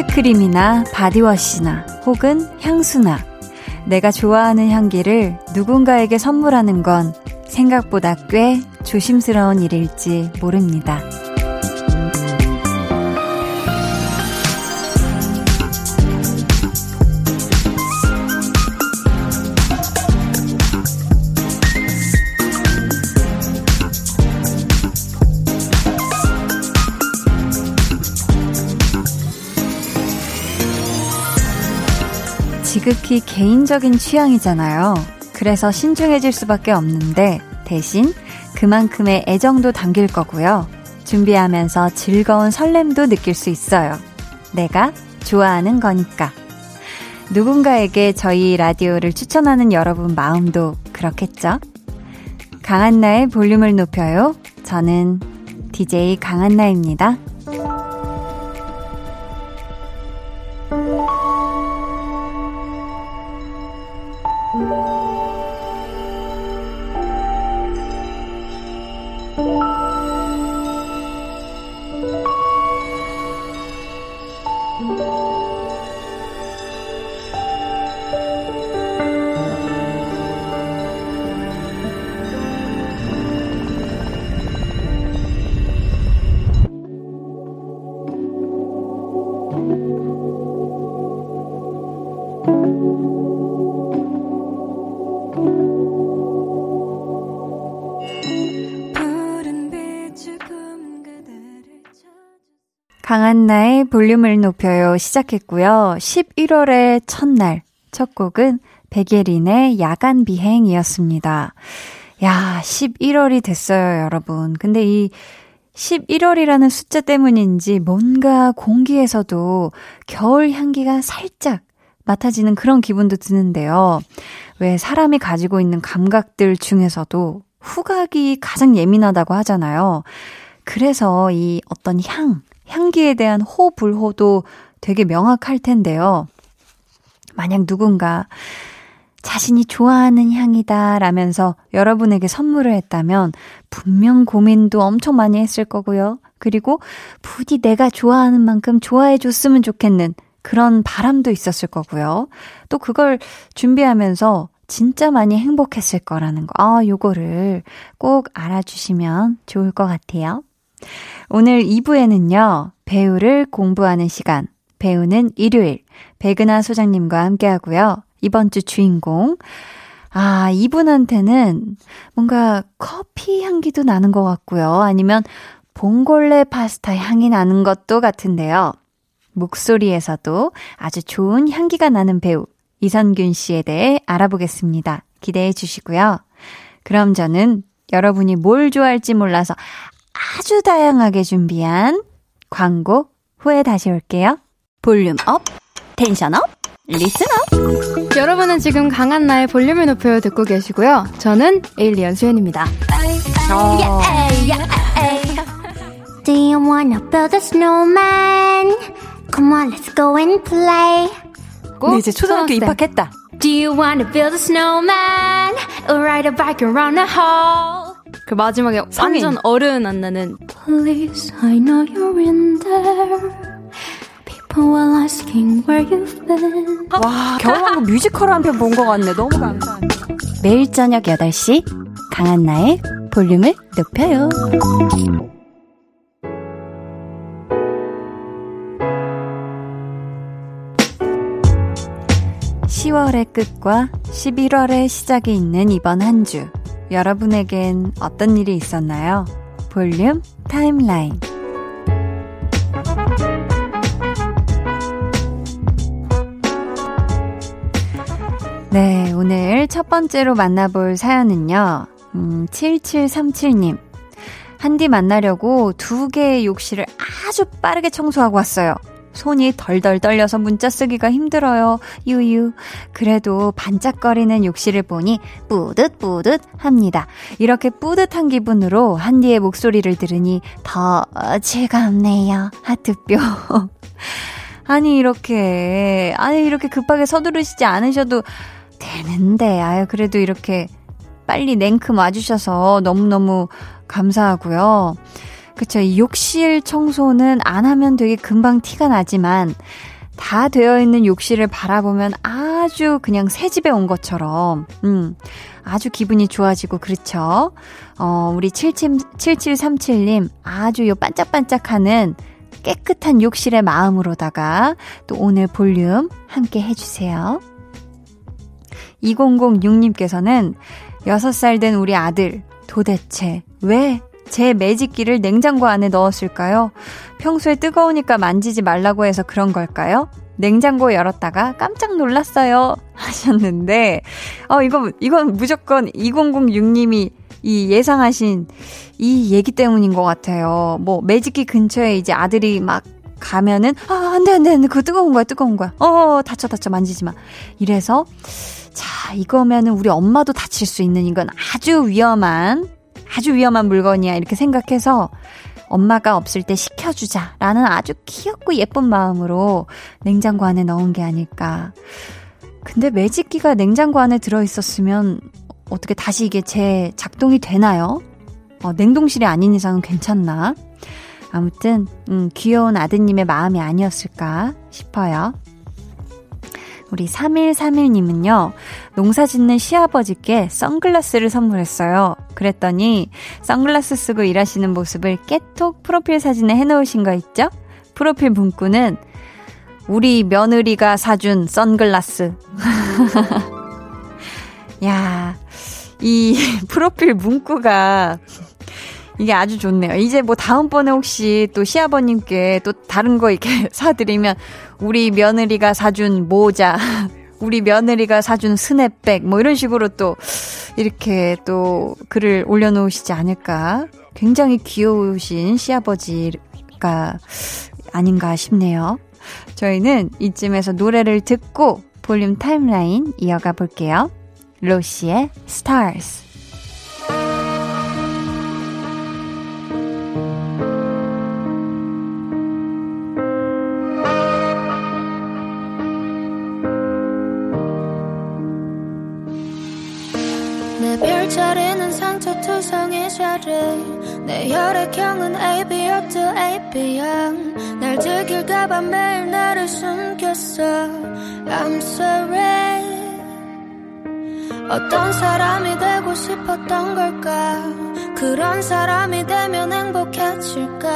핸드크림이나 바디워시나 혹은 향수나 내가 좋아하는 향기를 누군가에게 선물하는 건 생각보다 꽤 조심스러운 일일지 모릅니다. 지극히 개인적인 취향이잖아요. 그래서 신중해질 수밖에 없는데 대신 그만큼의 애정도 담길 거고요. 준비하면서 즐거운 설렘도 느낄 수 있어요. 내가 좋아하는 거니까. 누군가에게 저희 라디오를 추천하는 여러분 마음도 그렇겠죠? 강한나의 볼륨을 높여요. 저는 DJ 강한나입니다. 강한나의 볼륨을 높여요 시작했고요. 11월의 첫날, 첫 곡은 백예린의 야간 비행이었습니다. 야, 11월이 됐어요, 여러분. 근데 이 11월이라는 숫자 때문인지 뭔가 공기에서도 겨울 향기가 살짝 맡아지는 그런 기분도 드는데요. 왜 사람이 가지고 있는 감각들 중에서도 후각이 가장 예민하다고 하잖아요. 그래서 이 어떤 향, 향기에 대한 호불호도 되게 명확할 텐데요. 만약 누군가 자신이 좋아하는 향이다 라면서 여러분에게 선물을 했다면 분명 고민도 엄청 많이 했을 거고요. 그리고 부디 내가 좋아하는 만큼 좋아해 줬으면 좋겠는 그런 바람도 있었을 거고요. 또 그걸 준비하면서 진짜 많이 행복했을 거라는 거. 아, 요거를 꼭 알아주시면 좋을 것 같아요. 오늘 2부에는요, 배우를 공부하는 시간, 배우는 일요일, 백은하 소장님과 함께 하고요. 이번 주 주인공, 아, 이분한테는 뭔가 커피 향기도 나는 것 같고요. 아니면 봉골레 파스타 향이 나는 것도 같은데요. 목소리에서도 아주 좋은 향기가 나는 배우, 이선균 씨에 대해 알아보겠습니다. 기대해 주시고요. 그럼 저는 여러분이 뭘 좋아할지 몰라서 아주 다양하게 준비한 광고 후에 다시 올게요. Volume up, tension up, listen up. 여러분은 지금 강한나의 볼륨을 높여 듣고 계시고요. 저는 alien 수연입니다. 어. Do you wanna build a snowman? Come on, let's go and play. 네, 이제 초등학교 입학했다. Do you wanna build a snowman? Or ride a bike around the hall? 그 마지막에 성인. 완전 어른 안 나는 Please, I know you're in there. People are asking where you've been. 와, 겨울왕국 뮤지컬 한 편 본 것 같네. 너무 감사합니다. 매일 저녁 8시 강한나의 볼륨을 높여요. 10월의 끝과 11월의 시작이 있는 이번 한 주. 여러분에겐 어떤 일이 있었나요? 볼륨 타임라인. 네, 오늘 첫 번째로 만나볼 사연은요. 음, 7737님. 한디 만나려고 두 개의 욕실을 아주 빠르게 청소하고 왔어요. 손이 덜덜 떨려서 문자 쓰기가 힘들어요. 유유. 그래도 반짝거리는 욕실을 보니 뿌듯뿌듯 합니다. 이렇게 뿌듯한 기분으로 한디의 목소리를 들으니 더 즐겁네요. 하트뼈. 아니, 이렇게, 아니, 이렇게 급하게 서두르시지 않으셔도 되는데, 아유, 그래도 이렇게 빨리 냉큼 와주셔서 너무너무 감사하고요. 그쵸. 이 욕실 청소는 안 하면 되게 금방 티가 나지만, 다 되어 있는 욕실을 바라보면 아주 그냥 새 집에 온 것처럼, 음, 아주 기분이 좋아지고, 그렇죠. 어, 우리 77, 7737님, 아주 요 반짝반짝 하는 깨끗한 욕실의 마음으로다가 또 오늘 볼륨 함께 해주세요. 2006님께서는 6살 된 우리 아들, 도대체 왜 제 매직기를 냉장고 안에 넣었을까요? 평소에 뜨거우니까 만지지 말라고 해서 그런 걸까요? 냉장고 열었다가 깜짝 놀랐어요. 하셨는데, 어, 이거, 이건 무조건 2006님이 이 예상하신 이 얘기 때문인 것 같아요. 뭐, 매직기 근처에 이제 아들이 막 가면은, 아, 안 돼, 안 돼, 안 돼. 그거 뜨거운 거야, 뜨거운 거야. 어, 다쳐, 다쳐, 만지지 마. 이래서, 자, 이거면은 우리 엄마도 다칠 수 있는 이건 아주 위험한, 아주 위험한 물건이야. 이렇게 생각해서 엄마가 없을 때 시켜주자. 라는 아주 귀엽고 예쁜 마음으로 냉장고 안에 넣은 게 아닐까. 근데 매직기가 냉장고 안에 들어있었으면 어떻게 다시 이게 재작동이 되나요? 어, 냉동실이 아닌 이상은 괜찮나? 아무튼, 음, 귀여운 아드님의 마음이 아니었을까 싶어요. 우리 3131님은요, 농사 짓는 시아버지께 선글라스를 선물했어요. 그랬더니, 선글라스 쓰고 일하시는 모습을 깨톡 프로필 사진에 해놓으신 거 있죠? 프로필 문구는, 우리 며느리가 사준 선글라스. 야, 이 프로필 문구가 이게 아주 좋네요. 이제 뭐 다음번에 혹시 또 시아버님께 또 다른 거 이렇게 사드리면 우리 며느리가 사준 모자, 우리 며느리가 사준 스냅백 뭐 이런 식으로 또 이렇게 또 글을 올려놓으시지 않을까. 굉장히 귀여우신 시아버지가 아닌가 싶네요. 저희는 이쯤에서 노래를 듣고 볼륨 timeline 이어가 볼게요. 로시의 Stars. 자리는 상처투성이 자리. 내 혈액형은 AB여 또 AB형 날 즐길까봐 매일 나를 숨겼어. I'm sorry. 어떤 사람이 되고 싶었던 걸까? 그런 사람이 되면 행복해질까?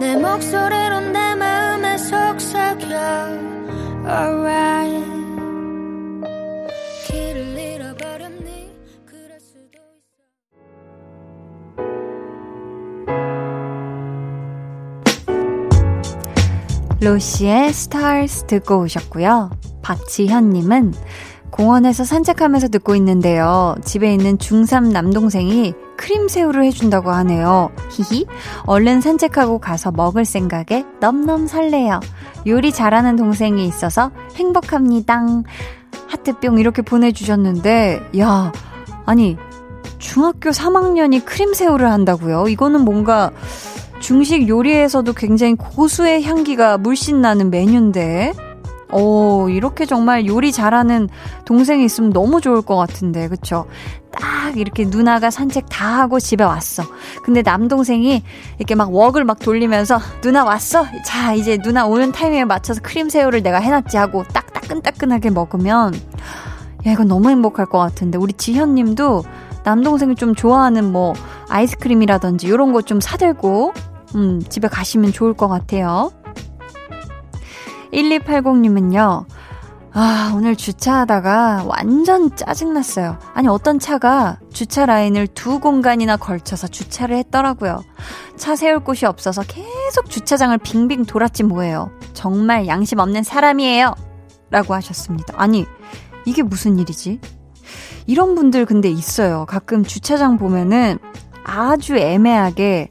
내 목소리로 내 마음에 속삭여. Alright 로시의 스타일스 듣고 오셨고요. 박지현님은 공원에서 산책하면서 듣고 있는데요. 집에 있는 중3 남동생이 크림새우를 해준다고 하네요. 히히. 얼른 산책하고 가서 먹을 생각에 넘넘 설레요. 요리 잘하는 동생이 있어서 행복합니다. 하트뿅 이렇게 보내주셨는데, 야, 아니, 중학교 3학년이 크림새우를 한다고요? 이거는 뭔가, 중식 요리에서도 굉장히 고수의 향기가 물씬 나는 메뉴인데, 오, 이렇게 정말 요리 잘하는 동생이 있으면 너무 좋을 것 같은데, 그쵸? 딱 이렇게 누나가 산책 다 하고 집에 왔어. 근데 남동생이 이렇게 막 웍을 막 돌리면서, 누나 왔어? 자, 이제 누나 오는 타이밍에 맞춰서 크림 새우를 내가 해놨지 하고 딱 따끈따끈하게 먹으면, 야, 이건 너무 행복할 것 같은데. 우리 지현 님도 남동생이 좀 좋아하는 뭐, 아이스크림이라든지 이런 거 좀 사들고, 음, 집에 가시면 좋을 것 같아요. 1280님은요, 아, 오늘 주차하다가 완전 짜증났어요. 아니, 어떤 차가 주차 라인을 두 공간이나 걸쳐서 주차를 했더라고요. 차 세울 곳이 없어서 계속 주차장을 빙빙 돌았지 뭐예요. 정말 양심 없는 사람이에요. 라고 하셨습니다. 아니, 이게 무슨 일이지? 이런 분들 근데 있어요. 가끔 주차장 보면은 아주 애매하게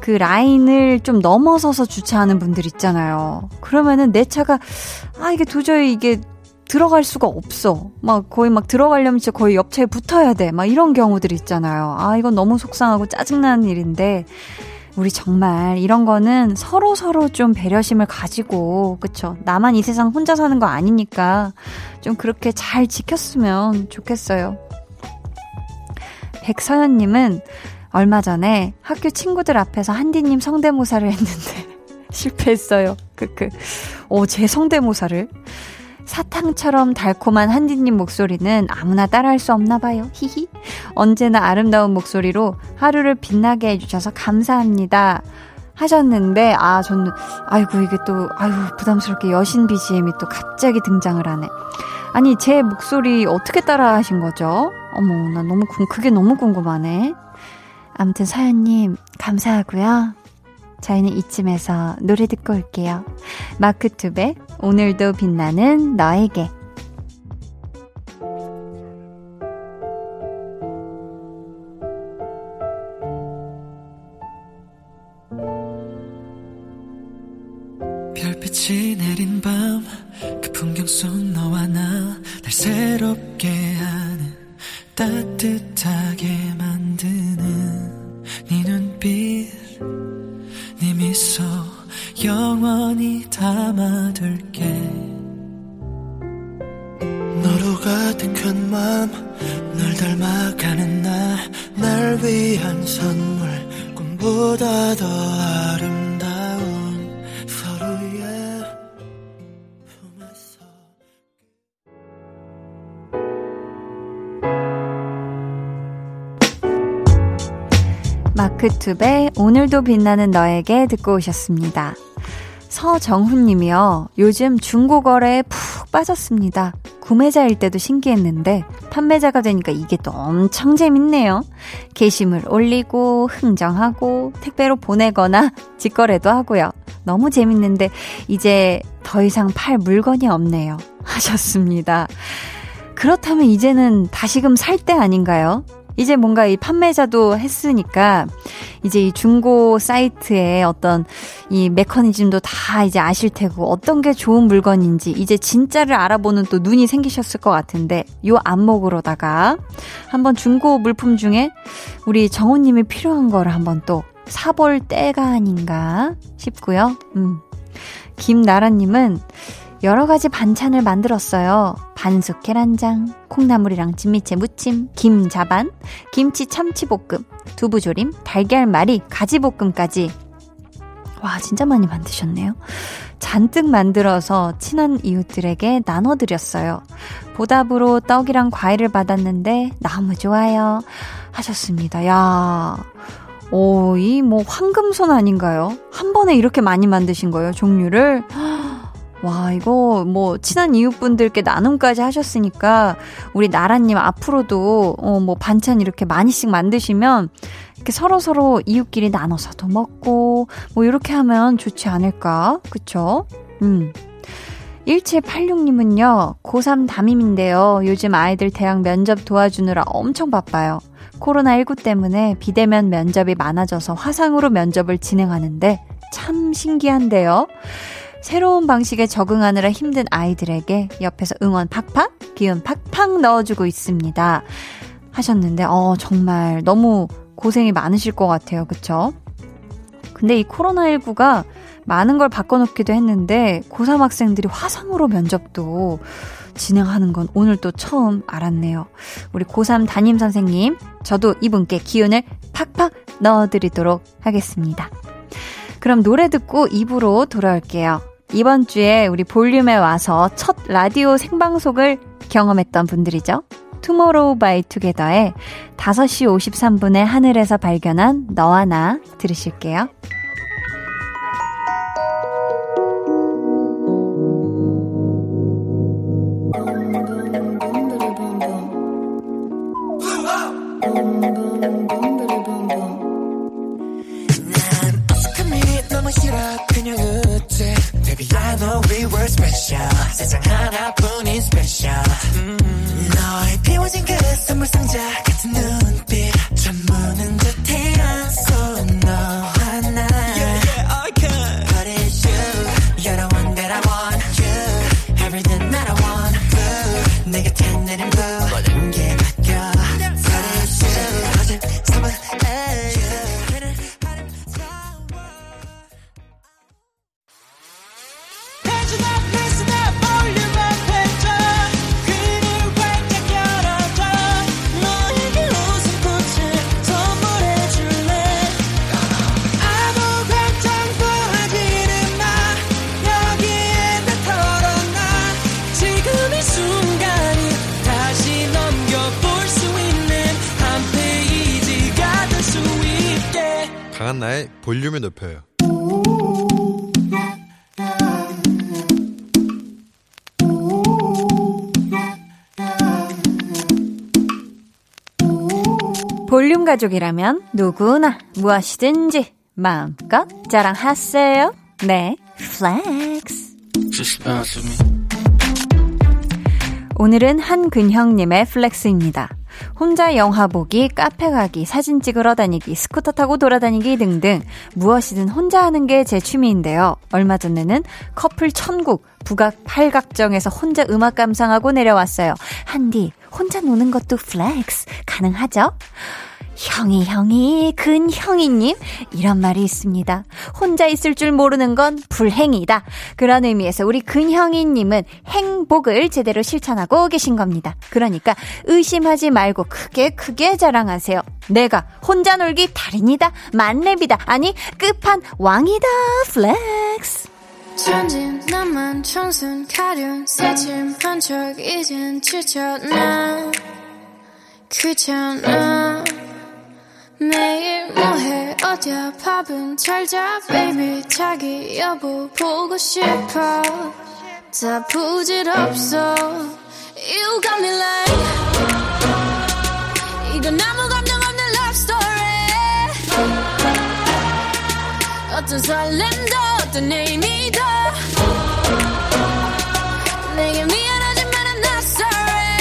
그 라인을 좀 넘어서서 주차하는 분들 있잖아요. 그러면은 내 차가, 아, 이게 도저히 이게 들어갈 수가 없어. 막 거의 막 들어가려면 진짜 거의 옆차에 붙어야 돼. 막 이런 경우들이 있잖아요. 아, 이건 너무 속상하고 짜증나는 일인데, 우리 정말 이런 거는 서로 서로 좀 배려심을 가지고, 그쵸? 나만 이 세상 혼자 사는 거 아니니까 좀 그렇게 잘 지켰으면 좋겠어요. 백서연님은 얼마 전에 학교 친구들 앞에서 한디님 성대모사를 했는데 실패했어요. 크크. 오, 제 성대모사를. 사탕처럼 달콤한 한디님 목소리는 아무나 따라할 수 없나 봐요. 히히. 언제나 아름다운 목소리로 하루를 빛나게 해주셔서 감사합니다. 하셨는데, 아, 저는, 아이고, 이게 또, 아유, 부담스럽게 여신 BGM이 또 갑자기 등장을 하네. 아니, 제 목소리 어떻게 따라 하신 거죠? 어머, 나 너무, 그게 너무 궁금하네. 아무튼 사연님, 감사하고요. 저희는 이쯤에서 노래 듣고 올게요. 마크투베, 오늘도 빛나는 너에게. 별빛이 내린 밤, 그 풍경 속 너와 나, 날 새롭게 하는, 따뜻하게 만드는, 네 미소 영원히 담아둘게. 너로 가득한 마음 널 닮아가는 날날 위한 선물 꿈보다 더 아름다운 마크투베 오늘도 빛나는 너에게 듣고 오셨습니다. 서정훈 님이요. 요즘 중고거래에 푹 빠졌습니다. 구매자일 때도 신기했는데 판매자가 되니까 이게 또 엄청 재밌네요. 게시물 올리고 흥정하고 택배로 보내거나 직거래도 하고요. 너무 재밌는데 이제 더 이상 팔 물건이 없네요. 하셨습니다. 그렇다면 이제는 다시금 살 때 아닌가요? 이제 뭔가 이 판매자도 했으니까 이제 이 중고 사이트의 어떤 이 메커니즘도 다 이제 아실 테고 어떤 게 좋은 물건인지 이제 진짜를 알아보는 또 눈이 생기셨을 것 같은데 요 안목으로다가 한번 중고 물품 중에 우리 정우님이 필요한 거를 한번 또 사볼 때가 아닌가 싶고요. 음. 김나라님은 여러 가지 반찬을 만들었어요. 반숙 계란장, 콩나물이랑 진미채 무침, 김 자반, 김치 참치볶음, 두부조림, 달걀말이, 가지볶음까지. 와, 진짜 많이 만드셨네요. 잔뜩 만들어서 친한 이웃들에게 나눠드렸어요. 보답으로 떡이랑 과일을 받았는데 너무 좋아요. 하셨습니다. 야 오, 이 뭐 황금손 아닌가요? 한 번에 이렇게 많이 만드신 거예요, 종류를? 와, 이거 뭐 친한 이웃분들께 나눔까지 하셨으니까 우리 나라님 앞으로도 어, 뭐 반찬 이렇게 많이씩 만드시면 이렇게 서로 서로 이웃끼리 나눠서도 먹고 뭐 이렇게 하면 좋지 않을까? 그쵸? 음. 1786님은요, 고3 담임인데요. 요즘 아이들 대학 면접 도와주느라 엄청 바빠요. 코로나19 때문에 비대면 면접이 많아져서 화상으로 면접을 진행하는데 참 신기한데요. 새로운 방식에 적응하느라 힘든 아이들에게 옆에서 응원 팍팍, 기운 팍팍 넣어주고 있습니다. 하셨는데, 어, 정말 너무 고생이 많으실 것 같아요. 그쵸? 근데 이 코로나19가 많은 걸 바꿔놓기도 했는데, 고3 학생들이 화상으로 면접도 진행하는 건 오늘 또 처음 알았네요. 우리 고3 담임 선생님, 저도 이분께 기운을 팍팍 넣어드리도록 하겠습니다. 그럼 노래 듣고 입으로 돌아올게요. 이번 주에 우리 볼륨에 와서 첫 라디오 생방송을 경험했던 분들이죠. 투모로우 바이 투게더의 5시 53분에 하늘에서 발견한 너와 나 들으실게요. 선물 상자 가족이라면 누구나 무엇이든지 마음껏 자랑하세요. 네, flex. 오늘은 한근형님의 flex입니다. 혼자 영화 보기, 카페 가기, 사진 찍으러 다니기, 스쿠터 타고 돌아다니기 등등 무엇이든 혼자 하는 게 제 취미인데요. 얼마 전에는 커플 천국, 북악 팔각정에서 혼자 음악 감상하고 내려왔어요. 한디, 혼자 노는 것도 flex 가능하죠? 형이 형이 근 형이님 이런 말이 있습니다. 혼자 있을 줄 모르는 건 불행이다. 그런 의미에서 우리 근형이님은 행복을 제대로 실천하고 계신 겁니다. 그러니까 의심하지 말고 크게 크게 자랑하세요. 내가 혼자 놀기 달인이다. 만렙이다. 아니 끝판 왕이다. flex. 천진 나만 청순 가련 새침 한 척 이젠 지쳤나? 귀찮아. 매일 뭐해? 어디야? 밥은 잘자 baby. 자기 여보 보고 싶어. 다 부질없어. You got me like 이건 아무 감정 없는 love story. 어떤 설렘도 어떤 의미도 내게 미안하지만 I'm not sorry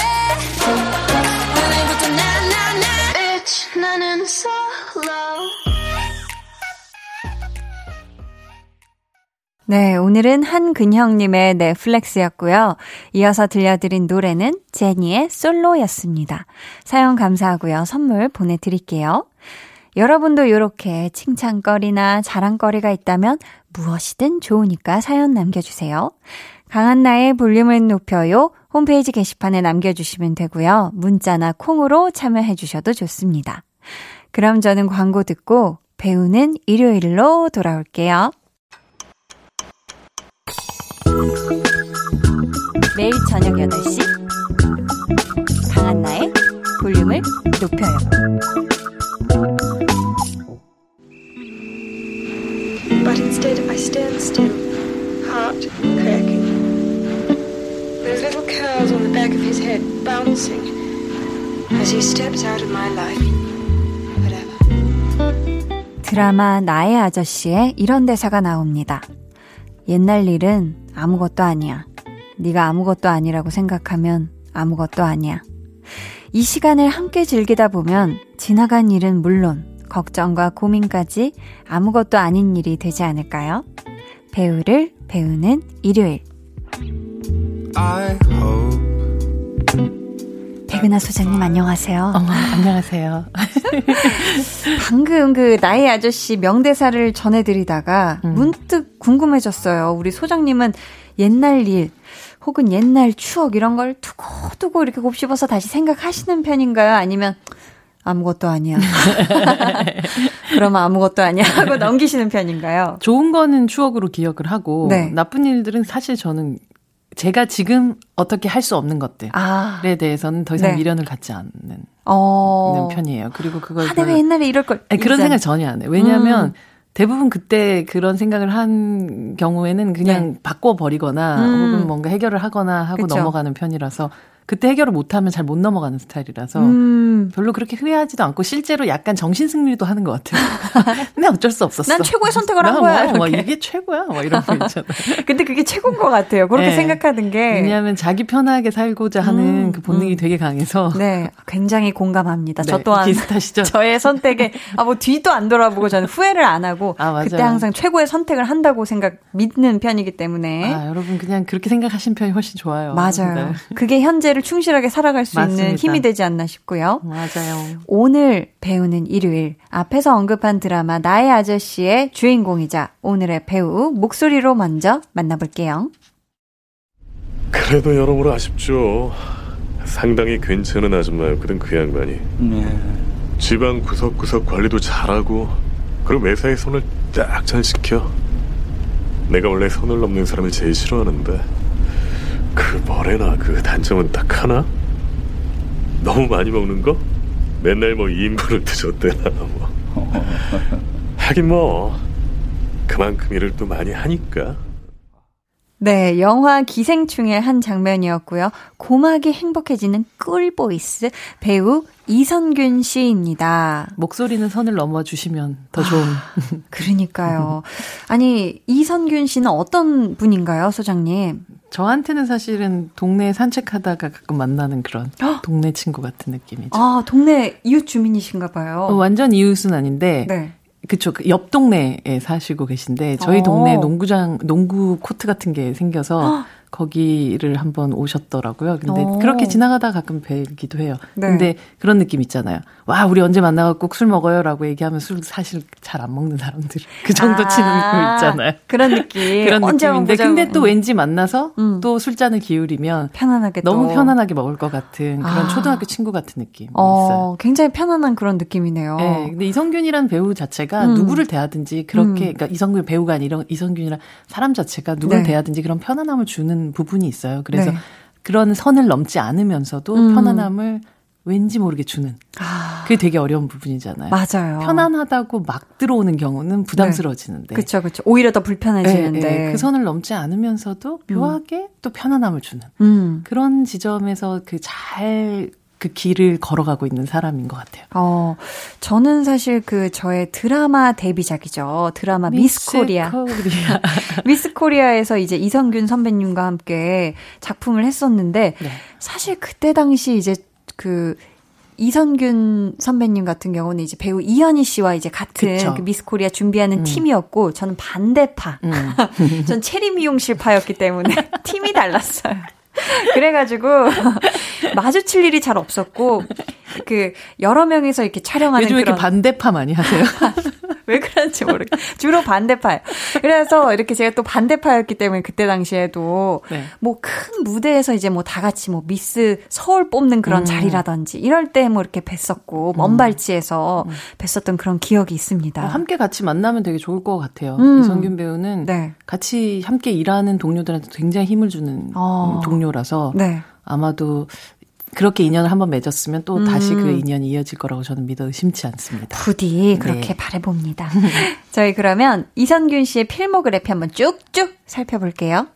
오늘부터 나나나 Bitch 나는 solo 네, 오늘은 한근형님의 넷플렉스였고요. 이어서 들려드린 노래는 제니의 솔로였습니다. 사연 감사하고요. 선물 보내드릴게요. 여러분도 이렇게 칭찬거리나 자랑거리가 있다면 무엇이든 좋으니까 사연 남겨주세요. 강한나의 볼륨을 높여요. 홈페이지 게시판에 남겨주시면 되고요. 문자나 콩으로 참여해주셔도 좋습니다. 그럼 저는 광고 듣고 배우는 일요일로 돌아올게요. 매일 저녁 8시 드라마 나의 아저씨에 이런 대사가 나옵니다. 옛날 일은 아무것도 아니야. 네가 아무것도 아니라고 생각하면 아무것도 아니야. 이 시간을 함께 즐기다 보면 지나간 일은 물론 걱정과 고민까지 아무것도 아닌 일이 되지 않을까요? 배우를 배우는 일요일. 백은하 소장님 안녕하세요. 어, 안녕하세요. 방금 그 나의 아저씨 명대사를 전해드리다가 음. 문득 궁금해졌어요. 우리 소장님은 옛날 일 혹은 옛날 추억 이런 걸 두고두고 이렇게 곱씹어서 다시 생각하시는 편인가요? 아니면 아무것도 아니야. 그러면 아무것도 아니야 하고 넘기시는 편인가요? 좋은 거는 추억으로 기억을 하고 네. 나쁜 일들은 사실 저는 제가 지금 어떻게 할 수 없는 것들에 아, 대해서는 더 이상 네. 미련을 갖지 않는 어. 편이에요. 그리고 그걸 아, 내가 옛날에 이럴 걸. 아니, 그런. 생각 전혀 안 해요. 왜냐하면 음. 대부분 그때 그런 생각을 한 경우에는 그냥 바꿔 버리거나 네. 음. 혹은 뭔가 해결을 하거나 하고 그쵸. 넘어가는 편이라서 그때 해결을 못하면 잘 못 넘어가는 스타일이라서 음. 별로 그렇게 후회하지도 않고 실제로 약간 정신 승리도 하는 것 같아요. 근데 어쩔 수 없었어. 난 최고의 선택을 한나 거야. 뭐, 막 이렇게. 이게 최고야. 막 이런 거 있잖아. 근데 그게 최고인 것 같아요. 그렇게 네. 생각하는 게. 왜냐하면 자기 편하게 살고자 하는 음, 그 본능이 음. 되게 강해서. 네, 굉장히 공감합니다. 저 네, 또한 비슷하시죠? 저의 선택에 아 뭐 뒤도 안 돌아보고 저는 후회를 안 하고 아, 맞아요. 그때 항상 최고의 선택을 한다고 생각 믿는 편이기 때문에 아, 여러분 그냥 그렇게 생각하신 편이 훨씬 좋아요. 맞아요. 네. 그게 현재 를 충실하게 살아갈 수 있는 맞습니다. 힘이 되지 않나 싶고요. 맞아요. 오늘 배우는 일요일 앞에서 언급한 드라마 나의 아저씨의 주인공이자 오늘의 배우 목소리로 먼저 만나볼게요. 그래도 여러모로 아쉽죠. 상당히 괜찮은 아줌마였거든 그 양반이. 집안 구석구석 관리도 잘하고 그리고 매사에 손을 딱 잘 지켜. 내가 원래 손을 넘는 사람을 제일 싫어하는데 그 뭐래나 그 단점은 딱 하나? 너무 많이 먹는 거? 맨날 뭐 2인분을 드셨대나 뭐. 하긴 뭐 그만큼 일을 또 많이 하니까. 네, 영화 기생충의 한 장면이었고요. 고막이 행복해지는 꿀보이스 배우 이선균 씨입니다. 목소리는 선을 넘어 주시면 더 좋은. 아, 그러니까요. 아니, 이선균 씨는 어떤 분인가요, 소장님? 저한테는 사실은 동네 산책하다가 가끔 만나는 그런 동네 친구 같은 느낌이죠. 아, 동네 이웃 주민이신가 봐요. 어, 완전 이웃은 아닌데 네. 그쵸. 그옆 동네에 사시고 계신데, 저희 동네 어. 농구장, 농구 코트 같은 게 생겨서, 거기를 한번 오셨더라고요. 근데 오. 어. 그렇게 지나가다 가끔 뵈기도 해요. 네. 근데 그런 느낌 있잖아요. 와, 우리 언제 만나갖고 술 먹어요? 라고 얘기하면 술 사실 잘 안 먹는 사람들. 그 정도 아, 치는 거 있잖아요. 그런 느낌. 그런 느낌인데. 근데 또 음. 왠지 만나서 음. 또 술잔을 기울이면 편안하게 너무 또. 편안하게 먹을 것 같은 그런 아. 초등학교 친구 같은 느낌이 어, 있어요. 굉장히 편안한 그런 느낌이네요. 네. 근데 이성균이라는 배우 자체가 음. 누구를 대하든지 그렇게, 음. 그러니까 이성균 배우가 아니라 이성균이란 사람 자체가 누구를 네. 대하든지 그런 편안함을 주는 부분이 있어요. 그래서 네. 그런 선을 넘지 않으면서도 음. 편안함을 왠지 모르게 주는. 아. 그게 되게 어려운 부분이잖아요. 맞아요. 편안하다고 막 들어오는 경우는 부담스러워지는데. 그렇죠, 그렇죠. 오히려 더 불편해지는데. 네, 네. 그 선을 넘지 않으면서도 묘하게 음. 또 편안함을 주는 음. 그런 지점에서 그 잘 그 길을 걸어가고 있는 사람인 것 같아요. 어, 저는 사실 그 저의 드라마 데뷔작이죠. 드라마 미스, 코리아. 코리아. 미스 코리아에서 이제 이선균 선배님과 함께 작품을 했었는데 네. 사실 그때 당시 이제 그 이선균 선배님 같은 경우는 이제 배우 이연희 씨와 이제 같은 그 미스 코리아 준비하는 음. 팀이었고 저는 반대파. 음. 전 체리 미용실 파였기 때문에 팀이 달랐어요. 그래가지고 마주칠 일이 잘 없었고 그 여러 명이서 이렇게 촬영하는 요즘 그런... 이렇게 반대파 많이 하세요? 왜 그런지 모르겠. 주로 반대파요. 그래서 이렇게 제가 또 반대파였기 때문에 그때 당시에도 네. 뭐큰 무대에서 이제 뭐 다 같이 뭐 미스 서울 뽑는 그런 음. 자리라든지 이럴 때 뭐 이렇게 뵀었고 먼 음. 발치에서 음. 뵀었던 그런 기억이 있습니다. 어, 함께 같이 만나면 되게 좋을 것 같아요. 음. 이성균 배우는 네. 같이 함께 일하는 동료들한테 굉장히 힘을 주는 어. 동료라서 네. 아마도 그렇게 인연을 한번 맺었으면 또 음. 다시 그 인연이 이어질 거라고 저는 믿어 의심치 않습니다. 부디 그렇게 네. 바래봅니다. 저희 그러면 이선균 씨의 필모그래피 한번 쭉쭉 살펴볼게요.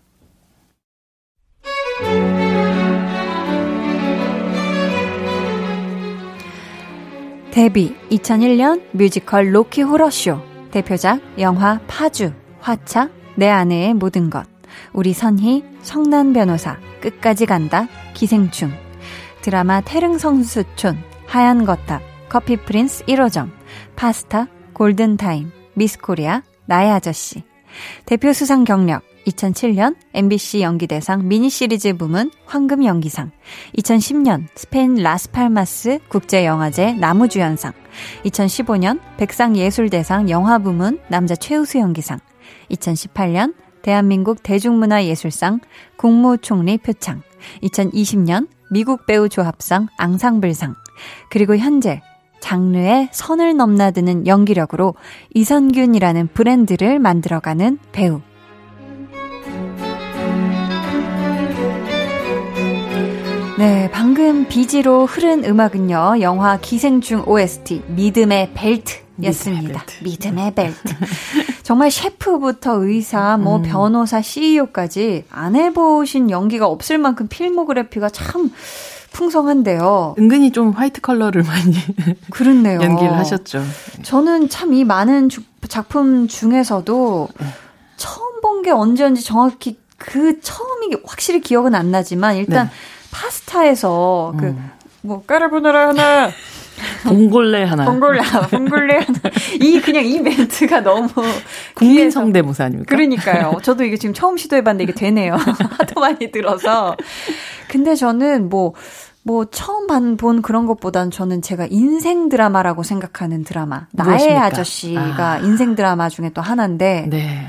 데뷔 2001년 뮤지컬 로키 호러쇼 대표작 영화 파주 화차 내 아내의 모든 것. 우리 선희 성난 변호사 끝까지 간다. 기생충. 드라마 태릉선수촌, 하얀 거탑, 커피 프린스 1호점, 파스타, 골든타임, 미스 코리아, 나의 아저씨. 대표 수상 경력 2007년 MBC 연기대상 미니시리즈 부문 황금 연기상, 2010년 스페인 라스팔마스 국제영화제 남우주연상, 2015년 백상예술대상 영화 부문 남자 최우수 연기상, 2018년 대한민국 대중문화예술상 국무총리 표창, 2020년 미국 배우 조합상 앙상블상, 그리고 현재 장르의 선을 넘나드는 연기력으로 이선균이라는 브랜드를 만들어가는 배우. 네, 방금 BG로 흐른 음악은요, 영화 기생충 OST, 믿음의 벨트였습니다. 믿음의 벨트. 정말 셰프부터 의사, 뭐 음. 변호사, CEO까지 안 해보신 연기가 없을 만큼 필모그래피가 참 풍성한데요. 은근히 좀 화이트칼라를 많이 그렇네요. 연기를 하셨죠. 저는 참 이 많은 주, 작품 중에서도 처음 본 게 언제인지 정확히 그 처음이 확실히 기억은 안 나지만 일단 네. 파스타에서 그 음. 그뭐 까르보나라 하나 봉골레 하나. 봉골레 하나. 봉골레 하나. 이 그냥 이 멘트가 너무 국민 성대모사 아닙니까? 그러니까요. 저도 이게 지금 처음 시도해봤는데 이게 되네요. 하도 많이 들어서. 근데 저는 뭐. 뭐 처음 본 그런 것보단 저는 제가 인생 드라마라고 생각하는 드라마 나의 무엇입니까? 아저씨가 아. 인생 드라마 중에 또 하나인데 네.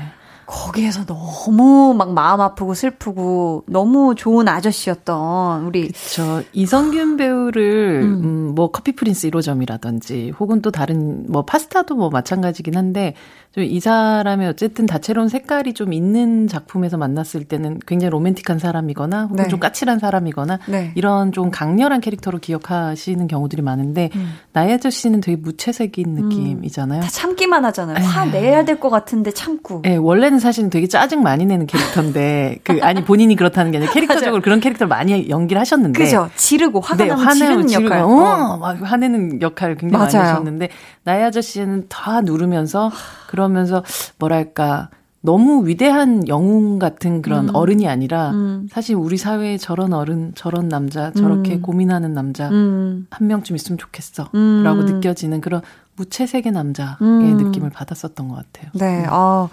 거기에서 너무 막 마음 아프고 슬프고 너무 좋은 아저씨였던 우리 그렇죠. 이성균 배우를 음. 음, 뭐 커피 프린스 1호점이라든지 혹은 또 다른 뭐 파스타도 뭐 마찬가지긴 한데 좀 이 사람의 어쨌든 다채로운 색깔이 좀 있는 작품에서 만났을 때는 굉장히 로맨틱한 사람이거나 혹은 네. 좀 까칠한 사람이거나 네. 이런 좀 강렬한 캐릭터로 기억하시는 경우들이 많은데 음. 나의 아저씨는 되게 무채색인 음. 느낌이잖아요. 다 참기만 하잖아요. 화 네. 내야 될 것 같은데 참고. 네, 원래는 사실은 되게 짜증 많이 내는 캐릭터인데 그 아니 본인이 그렇다는 게 아니라 캐릭터적으로 그런 캐릭터를 많이 연기를 하셨는데 그죠. 지르고 화가 네, 나면 지르는 역할. 어, 어. 막 화내는 역할을 굉장히 맞아요. 많이 하셨는데 나의 아저씨는 다 누르면서 그 러면서 뭐랄까 너무 위대한 영웅 같은 그런 음. 어른이 아니라 음. 사실 우리 사회에 저런 어른, 저런 남자, 저렇게 음. 고민하는 남자 음. 한 명쯤 있으면 좋겠어. 음. 라고 느껴지는 그런 무채색의 남자의 음. 느낌을 받았었던 것 같아요. 네. 어,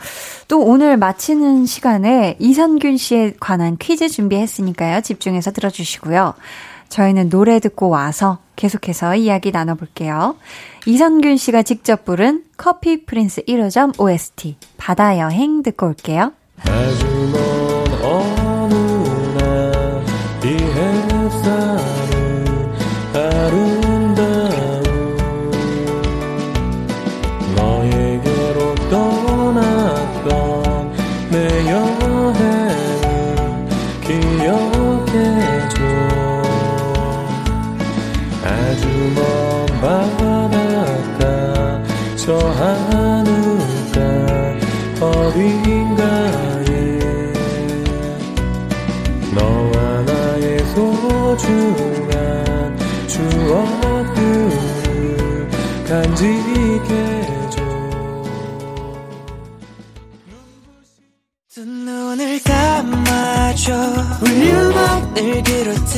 또 오늘 마치는 시간에 이선균 씨에 관한 퀴즈 준비했으니까요. 집중해서 들어주시고요. 저희는 노래 듣고 와서 계속해서 이야기 나눠볼게요. 이선균 씨가 직접 부른 커피 프린스 1호점 OST 바다 여행 듣고 올게요.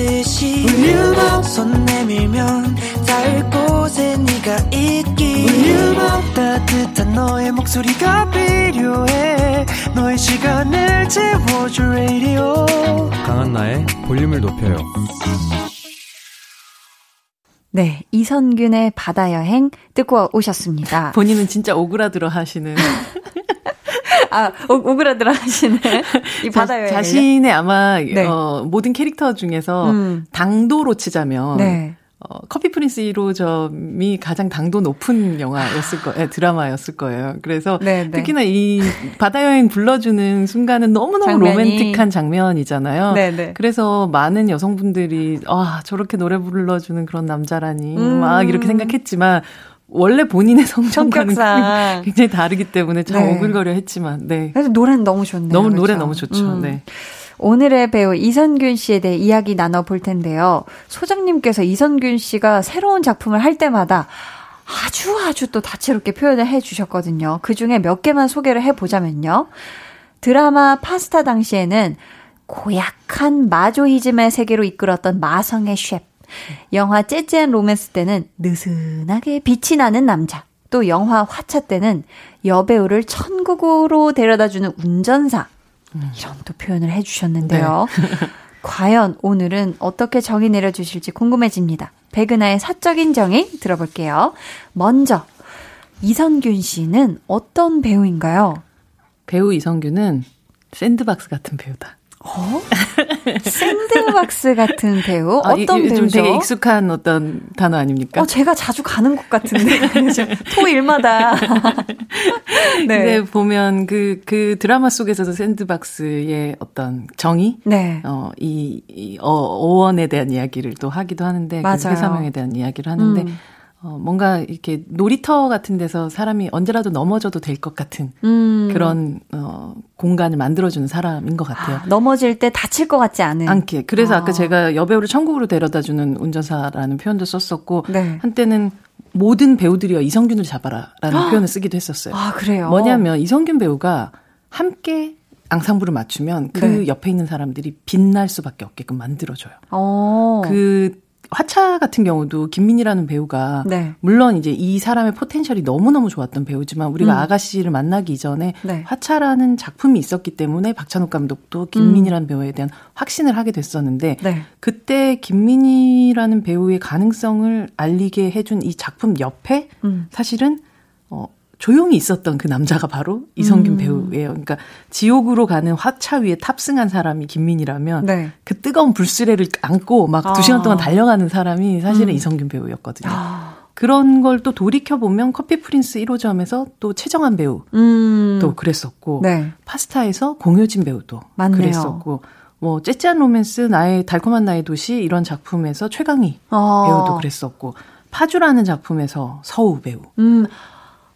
듯이 울륨업 손 내밀면 닿을 곳에 네가 있기. 울륨업 따뜻한 너의 목소리가 필요해. 너의 시간을 채워줄 radio. 강한나의 볼륨을 높여요. 네, 이선균의 바다 여행 듣고 오셨습니다. 본인은 진짜 오그라들어 하시는 아, 오, 그라들어 하시네. 이 바다 여행. 자신의 아마 네. 어, 모든 캐릭터 중에서 음. 당도로 치자면 네. 어, 커피 프린스 1호점이 가장 당도 높은 영화였을 거, 예, 드라마였을 거예요. 그래서 네네. 네. 특히나 이 바다 여행 불러주는 순간은 너무너무 장면이. 로맨틱한 장면이잖아요. 네네. 네. 그래서 많은 여성분들이 아 저렇게 노래 불러주는 그런 남자라니 음. 막 이렇게 생각했지만 원래 본인의 성격과는 굉장히 다르기 때문에 참 네. 오글거려 했지만, 네. 그래서 노래는 너무 좋네요. 너무 그렇죠? 노래 너무 좋죠. 음. 네. 오늘의 배우 이선균 씨에 대해 이야기 나눠볼 텐데요. 소장님께서 이선균 씨가 새로운 작품을 할 때마다 아주 아주 또 다채롭게 표현을 해 주셨거든요. 그 중에 몇 개만 소개를 해 보자면요. 드라마 파스타 당시에는 고약한 마조이즘의 세계로 이끌었던 마성의 셰프. 영화 재즈앤 로맨스 때는 느슨하게 빛이 나는 남자. 또 영화 화차 때는 여배우를 천국으로 데려다주는 운전사. 이런 또 표현을 해주셨는데요. 네. 과연 오늘은 어떻게 정의 내려주실지 궁금해집니다. 백은하의 사적인 정의 들어볼게요. 먼저, 이성균 씨는 어떤 배우인가요? 배우 이성균은 샌드박스 같은 배우다. 어? 샌드박스 같은 배우? 아, 어떤 이, 배우죠? 되게 익숙한 어떤 단어 아닙니까? 어, 제가 자주 가는 곳 같은데. 토일마다. 네. 근데 보면 그, 그 드라마 속에서도 샌드박스의 어떤 정의? 네. 어, 이, 이 어, 어원에 대한 이야기를 또 하기도 하는데. 그 맞아요. 그 회사명에 대한 이야기를 하는데. 음. 어, 뭔가 이렇게 놀이터 같은 데서 사람이 언제라도 넘어져도 될 것 같은 음. 그런 어, 공간을 만들어주는 사람인 것 같아요. 아, 넘어질 때 다칠 것 같지 않은. 않게. 그래서 아. 까 제가 여배우를 천국으로 데려다주는 운전사라는 표현도 썼었고 네. 한때는 모든 배우들이여 이성균을 잡아라라는 아. 표현을 쓰기도 했었어요. 아 그래요? 뭐냐면 이성균 배우가 함께 앙상블을 맞추면 그 네. 옆에 있는 사람들이 빛날 수밖에 없게끔 만들어줘요. 오. 어. 그 화차 같은 경우도 김민희라는 배우가 네. 물론 이제 이 사람의 포텐셜이 너무너무 좋았던 배우지만 우리가 음. 아가씨를 만나기 이전에 네. 화차라는 작품이 있었기 때문에 박찬욱 감독도 김민희라는 음. 배우에 대한 확신을 하게 됐었는데 네. 그때 김민희라는 배우의 가능성을 알리게 해준 이 작품 옆에 음. 사실은 어 조용히 있었던 그 남자가 바로 이성균 음. 배우예요. 그러니까 지옥으로 가는 화차 위에 탑승한 사람이 김민이라면 네. 그 뜨거운 불수레를 안고 막두 아. 시간 동안 달려가는 사람이 사실은 음. 이성균 배우였거든요. 아. 그런 걸 또 돌이켜 보면 커피 프린스 1호점에서 또 최정한 배우 음. 또 그랬었고 네. 파스타에서 공효진 배우도 맞네요. 그랬었고 뭐 쩨쩨한 로맨스 나의 달콤한 나의 도시 이런 작품에서 최강희 아. 배우도 그랬었고 파주라는 작품에서 서우 배우. 음.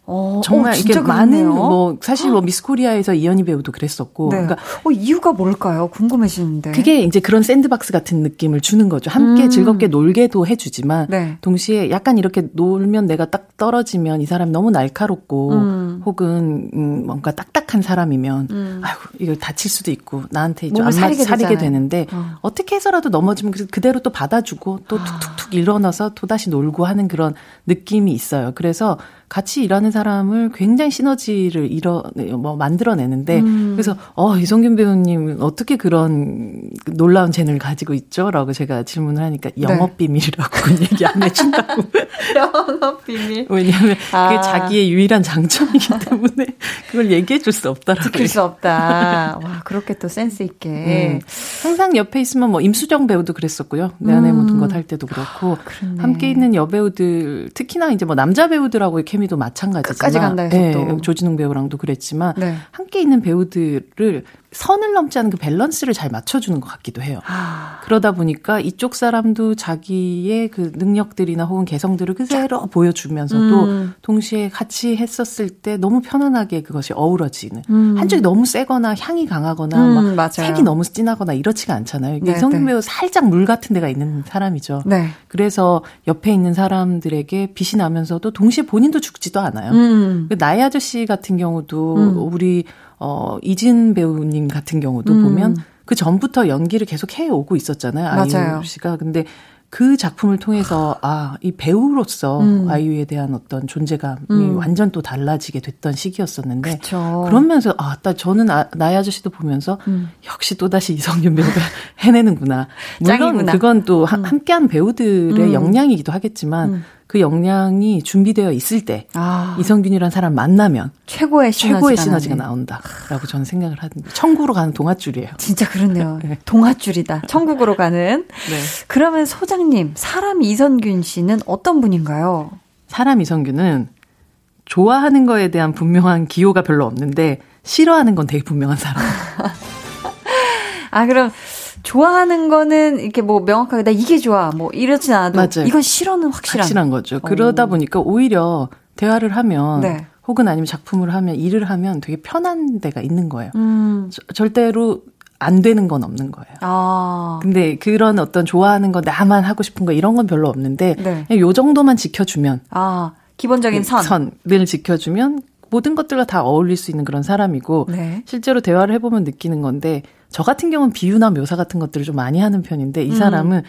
어, 정말 어, 이게 많은 뭐 사실 뭐 미스 코리아에서 이연희 배우도 그랬었고 네. 그러니까 어, 이유가 뭘까요? 궁금해지는데. 그게 이제 그런 sandbox 같은 느낌을 주는 거죠. 함께 음. 즐겁게 놀게도 해주지만 네. 동시에 약간 이렇게 놀면 내가 딱 떨어지면 이 사람이 너무 날카롭고 음. 혹은 음, 뭔가 딱딱한 사람이면 음. 아이고 이걸 다칠 수도 있고 나한테 좀 몸 사리게, 사리게 되는데 어. 떻게 해서라도 넘어지면 그대로 또 받아주고 또 아. 툭툭툭 일어나서 또 다시 놀고 하는 그런 느낌이 있어요. 그래서 같이 일하는 사람을 굉장히 시너지를 이뤄 뭐 만들어내는데 음. 그래서 어 이성균 배우님 어떻게 그런 놀라운 재능을 가지고 있죠?라고 제가 질문을 하니까 네. 영업 비밀이라고 얘기 안 해준다고. 영업 비밀. 왜냐하면 아. 그게 자기의 유일한 장점이기 때문에 그걸 얘기해 줄 수 없다라고. 지킬 수 없다. 와 그렇게 또 센스 있게. 음. 항상 옆에 있으면 뭐 임수정 배우도 그랬었고요. 내 아내의 모든 것 할 때도 그렇고 아, 함께 있는 여배우들 특히나 이제 뭐 남자 배우들하고 케미 케미도 마찬가지지만 끝까지 간다 해서 네, 또 조진웅 배우랑도 그랬지만 네. 함께 있는 배우들을 선을 넘지 않은 그 밸런스를 잘 맞춰주는 것 같기도 해요. 아. 그러다 보니까 이쪽 사람도 자기의 그 능력들이나 혹은 개성들을 그대로 보여주면서도 음. 동시에 같이 했었을 때 너무 편안하게 그것이 어우러지는 음. 한쪽이 너무 세거나 향이 강하거나 음, 막 색이 너무 진하거나 이렇지가 않잖아요. 네, 이선균 네. 배우 살짝 물 같은 데가 있는 사람이죠. 네. 그래서 옆에 있는 사람들에게 빛이 나면서도 동시에 본인도 죽지도 않아요. 음. 그 나의 아저씨 같은 경우도 음. 우리 어, 이진 배우님 같은 경우도 음. 보면 그 전부터 연기를 계속 해 오고 있었잖아요. 맞아요. 아이유 씨가. 근데 그 작품을 통해서 아, 이 배우로서 음. 아이유에 대한 어떤 존재감이 음. 완전 또 달라지게 됐던 시기였었는데 그쵸. 그러면서 아, 나 저는 아, 나의 아저씨도 보면서 음. 역시 또다시 이성균 배우가 해내는구나. 물론 짱이구나. 그건 또 음. 함께한 배우들의 음. 역량이기도 하겠지만 음. 그 역량이 준비되어 있을 때 아. 이성균이란 사람 만나면 최고의 시너지가, 최고의 시너지가 나온다라고 저는 생각을 하는데 천국으로 가는 동아줄이에요. 진짜 그렇네요. 네. 동아줄이다. 천국으로 가는. 네. 그러면 소장님 사람 이성균 씨는 어떤 분인가요? 사람 이성균은 좋아하는 거에 대한 분명한 기호가 별로 없는데 싫어하는 건 되게 분명한 사람. 아 그럼 좋아하는 거는 이렇게 뭐 명확하게 나 이게 좋아 뭐 이렇진 않아도 맞아요. 이건 싫어는 확실한 확실한 거죠. 그러다 보니까 오히려 대화를 하면 네. 혹은 아니면 작품을 하면 일을 하면 되게 편한 데가 있는 거예요. 음. 저, 절대로 안 되는 건 없는 거예요. 아. 근데 그런 어떤 좋아하는 거 나만 하고 싶은 거 이런 건 별로 없는데 네. 그냥 요 정도만 지켜주면 아 기본적인 선 선을 지켜주면 모든 것들과 다 어울릴 수 있는 그런 사람이고 네. 실제로 대화를 해보면 느끼는 건데 저 같은 경우는 비유나 묘사 같은 것들을 좀 많이 하는 편인데 이 음. 사람은 음.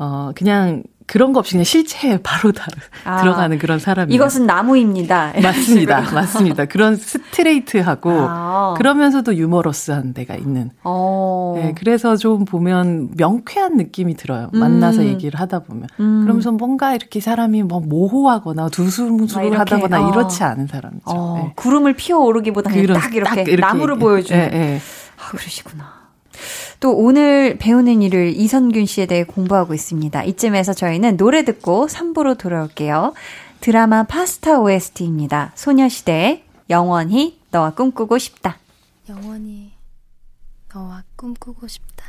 어 그냥 그런 거 없이 그냥 실체에 바로 다 아, 들어가는 그런 사람이에요. 이것은 나무입니다. 맞습니다. 맞습니다. 그런 스트레이트하고 아. 그러면서도 유머러스한 데가 있는. 어. 네, 그래서 좀 보면 명쾌한 느낌이 들어요. 음. 만나서 얘기를 하다 보면. 음. 그러면서 뭔가 이렇게 사람이 뭐 모호하거나 두수무수하다거나 어. 이렇지 않은 사람이죠. 어. 네. 구름을 피어오르기보다는 딱 이렇게, 딱 이렇게 나무를 보여주는. 네, 네. 아, 그러시구나. 또 오늘 배우는 일을 이선균 씨에 대해 공부하고 있습니다. 이쯤에서 저희는 노래 듣고 3부로 돌아올게요. 드라마 파스타 OST입니다. 소녀시대의 영원히 너와 꿈꾸고 싶다. 영원히 너와 꿈꾸고 싶다.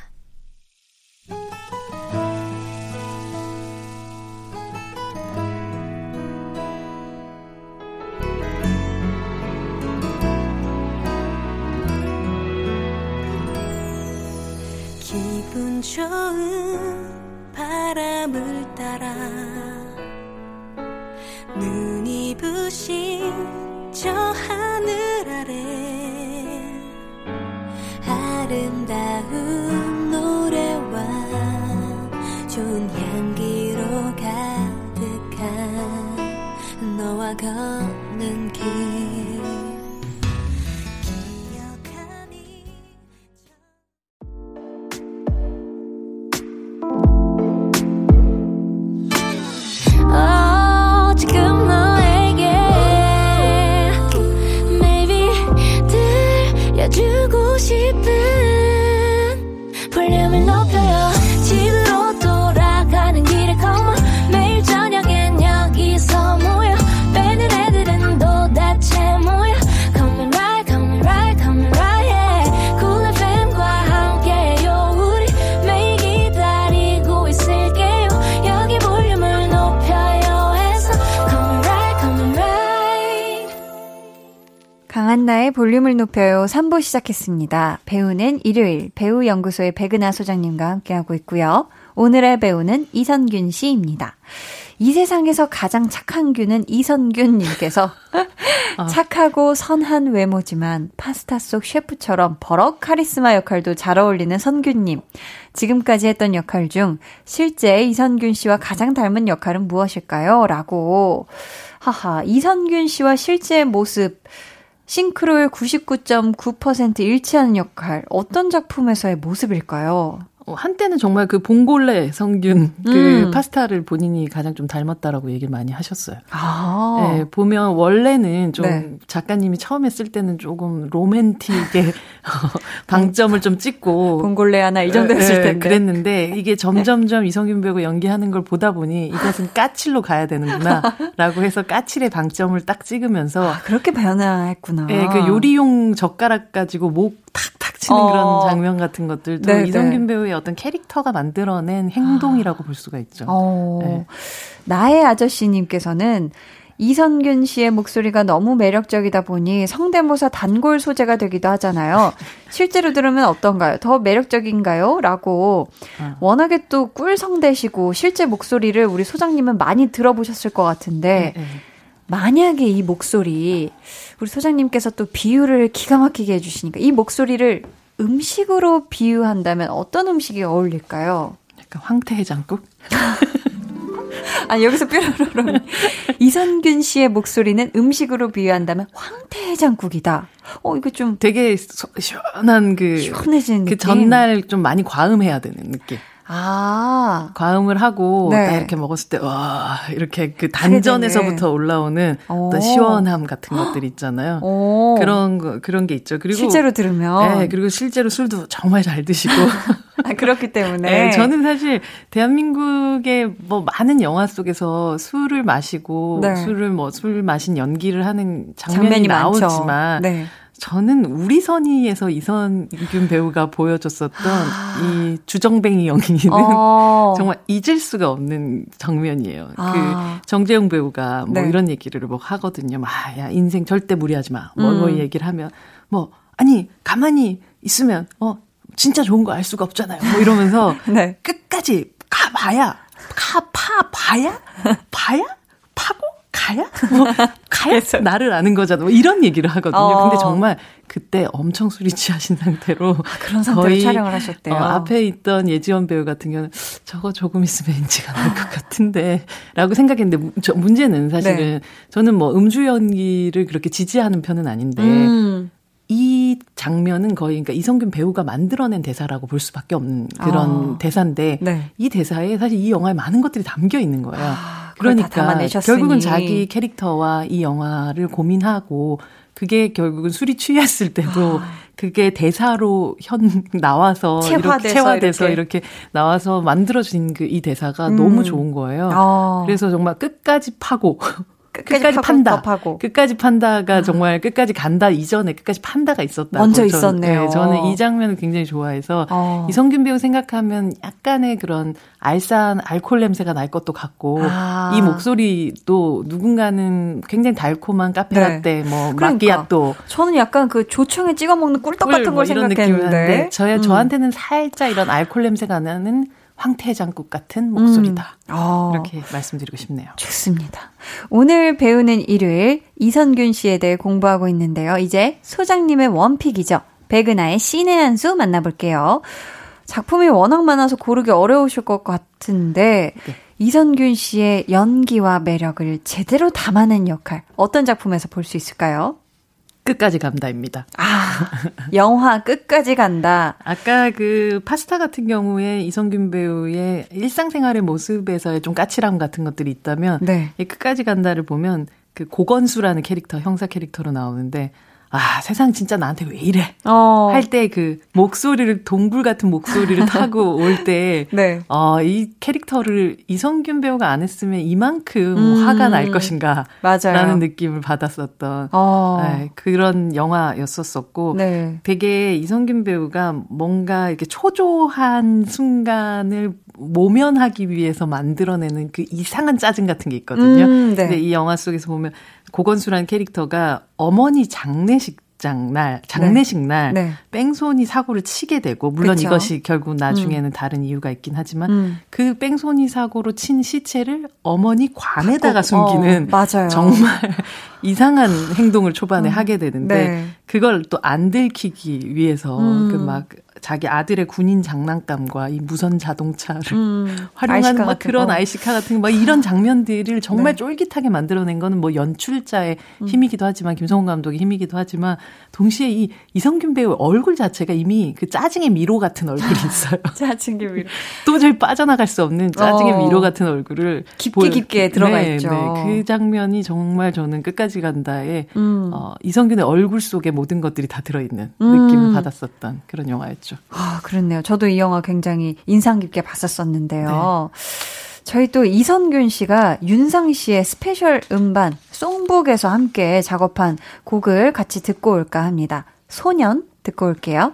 좋은 바람을 따라 눈이 부신 저 하늘 아래 아름다운 노래와 좋은 향기로 가득한 너와 걷는 길 박한나의 볼륨을 높여요 3부 시작했습니다. 배우는 일요일 배우연구소의 백은하 소장님과 함께하고 있고요. 오늘의 배우는 이선균 씨입니다. 이 세상에서 가장 착한 균은 이선균님께서 아. 착하고 선한 외모지만 파스타 속 셰프처럼 버럭 카리스마 역할도 잘 어울리는 선균님. 지금까지 했던 역할 중 실제 이선균 씨와 가장 닮은 역할은 무엇일까요? 라고. 하하, 이선균 씨와 실제 모습. 싱크로율 99.9% 일치하는 역할. 어떤 작품에서의 모습일까요? 어, 한때는 정말 그 봉골레 성균 그 음. 파스타를 본인이 가장 좀 닮았다라고 얘기를 많이 하셨어요. 아. 네, 보면 원래는 좀 네. 작가님이 처음에 쓸 때는 조금 로맨틱의 방점을 좀 찍고 봉골레 하나 이 정도였을 네, 텐데 그랬는데 이게 점점점 이성균 배우가 연기하는 걸 보다 보니 이것은 까칠로 가야 되는구나라고 해서 까칠의 방점을 딱 찍으면서 아, 그렇게 변화했구나. 네, 그 요리용 젓가락 가지고 목 탁탁 치는 어. 그런 장면 같은 것들도 네, 이성균 배우의 어떤 캐릭터가 만들어낸 행동이라고 아. 볼 수가 있죠. 어. 네. 나의 아저씨님께서는 이선균 씨의 목소리가 너무 매력적이다 보니 성대모사 단골 소재가 되기도 하잖아요. 실제로 들으면 어떤가요? 더 매력적인가요? 라고 어. 워낙에 또 꿀성대시고 실제 목소리를 우리 소장님은 많이 들어보셨을 것 같은데 네, 네. 만약에 이 목소리 우리 소장님께서 또 비유를 기가 막히게 해주시니까 이 목소리를 음식으로 비유한다면 어떤 음식이 어울릴까요? 약간 황태해장국? 아 여기서 뾰로로로 이선균 씨의 목소리는 음식으로 비유한다면 황태해장국이다. 어 이거 좀 되게 시원한 그 시원해지는 그 느낌? 전날 좀 많이 과음해야 되는 느낌. 아. 과음을 하고 네. 딱 이렇게 먹었을 때, 와, 이렇게 그 단전에서부터 올라오는 어떤 시원함 같은 것들 있잖아요. 오. 그런 거, 그런 게 있죠. 그리고. 실제로 들으면. 네, 그리고 실제로 술도 정말 잘 드시고. 아, 그렇기 때문에. 네, 저는 사실 대한민국의 뭐 많은 영화 속에서 술을 마시고, 네. 술을 뭐, 술 마신 연기를 하는 장면이, 장면이 나오지만, 네. 저는 우리 선의에서 이선균 배우가 보여줬었던 아. 이 주정뱅이 연기는 어. 정말 잊을 수가 없는 장면이에요. 아. 그 정재용 배우가 뭐 네. 이런 얘기를 뭐 하거든요. 막, 야, 인생 절대 무리하지 마. 뭐, 뭐 음. 뭐 얘기를 하면, 뭐, 아니, 가만히 있으면, 어, 진짜 좋은 거 알 수가 없잖아요. 뭐 이러면서 네. 끝까지 가봐야, 가, 파, 봐야? 봐야? 파고? 가야? 뭐, 가야? 나를 아는 거잖아. 뭐 이런 얘기를 하거든요. 어. 근데 정말 그때 엄청 술이 취하신 상태로. 아, 그런 상태로 촬영을 하셨대요. 어, 앞에 있던 예지원 배우 같은 경우는 저거 조금 있으면 NG가 날 것 같은데. 라고 생각했는데, 저, 문제는 사실은 네. 저는 뭐 음주 연기를 그렇게 지지하는 편은 아닌데. 음. 이 장면은 거의 그러니까 이성균 배우가 만들어낸 대사라고 볼 수밖에 없는 그런 아. 대사인데 네. 이 대사에 사실 이 영화에 많은 것들이 담겨 있는 거예요. 아. 그러니까 결국은 자기 캐릭터와 이 영화를 고민하고 그게 결국은 술이 취했을 때도 아. 그게 대사로 현 나와서 체화돼서 이렇게 체화돼서 이렇게, 이렇게 나와서 만들어진 그 이 대사가 음. 너무 좋은 거예요. 아. 그래서 정말 끝까지 파고 끝까지, 끝까지 판다. 파고. 끝까지 판다가 아. 정말 끝까지 간다 이전에 끝까지 판다가 있었다. 먼저 있었네요. 네, 저는 이 장면을 굉장히 좋아해서 어. 이성균 배우 생각하면 약간의 그런 알싸한 알콜 냄새가 날 것도 같고 아. 이 목소리도 누군가는 굉장히 달콤한 카페라떼 네. 뭐 그러니까. 마끼아또 저는 약간 그 조청에 찍어 먹는 꿀떡 같은 뭐걸 생각했는데 저야 음. 저한테는 살짝 이런 알콜 냄새가 나는 황태장국 같은 목소리다. 음. 어. 이렇게 말씀드리고 싶네요. 좋습니다. 오늘 배우는 일요일 이선균 씨에 대해 공부하고 있는데요. 이제 소장님의 원픽이죠. 백은하의 신의 한 수 만나볼게요. 작품이 워낙 많아서 고르기 어려우실 것 같은데 네. 이선균 씨의 연기와 매력을 제대로 담아낸 역할 어떤 작품에서 볼 수 있을까요? 끝까지 간다입니다. 아, 영화 끝까지 간다. 아까 그 파스타 같은 경우에 이성균 배우의 일상생활의 모습에서의 좀 까칠함 같은 것들이 있다면, 네. 끝까지 간다를 보면 그 고건수라는 캐릭터, 형사 캐릭터로 나오는데, 아, 세상 진짜 나한테 왜 이래? 어. 할때 그 목소리를, 동굴 같은 목소리를 타고 올 때, 네. 어, 이 캐릭터를 이성균 배우가 안 했으면 이만큼 음. 화가 날 것인가. 맞아요. 라는 느낌을 받았었던 어. 네, 그런 영화였었었고, 네. 되게 이성균 배우가 뭔가 이렇게 초조한 순간을 모면하기 위해서 만들어내는 그 이상한 짜증 같은 게 있거든요. 음, 네. 근데 이 영화 속에서 보면 고건수라는 캐릭터가 어머니 장례 식 장날 네. 장례식 날 네. 뺑소니 사고를 치게 되고 물론 그쵸? 이것이 결국 나중에는 음. 다른 이유가 있긴 하지만 음. 그 뺑소니 사고로 친 시체를 어머니 관에다가 숨기는 어, 맞아요. 정말 이상한 행동을 초반에 음. 하게 되는데 네. 그걸 또 안 들키기 위해서 음. 그막 자기 아들의 군인 장난감과 이 무선 자동차를 음, 활용하는 막 그런 거. 아이시카 같은 막 이런 장면들을 정말 네. 쫄깃하게 만들어낸 거는 뭐 연출자의 음. 힘이기도 하지만 김성훈 감독의 힘이기도 하지만 동시에 이 이선균 배우 얼굴 자체가 이미 그 짜증의 미로 같은 얼굴이 있어요. 짜증의 미로. 도저히 빠져나갈 수 없는 짜증의 어. 미로 같은 얼굴을 깊게 보여. 깊게 들어가 네, 있죠. 네. 그 장면이 정말 저는 끝까지 간다에 음. 어, 이선균의 얼굴 속에 모든 것들이 다 들어있는 음. 느낌을 받았었던 그런 영화였죠. 아, 그렇네요. 저도 이 영화 굉장히 인상 깊게 봤었었는데요. 네. 저희 또 이선균 씨가 윤상 씨의 스페셜 음반 송북에서 함께 작업한 곡을 같이 듣고 올까 합니다. 소년 듣고 올게요.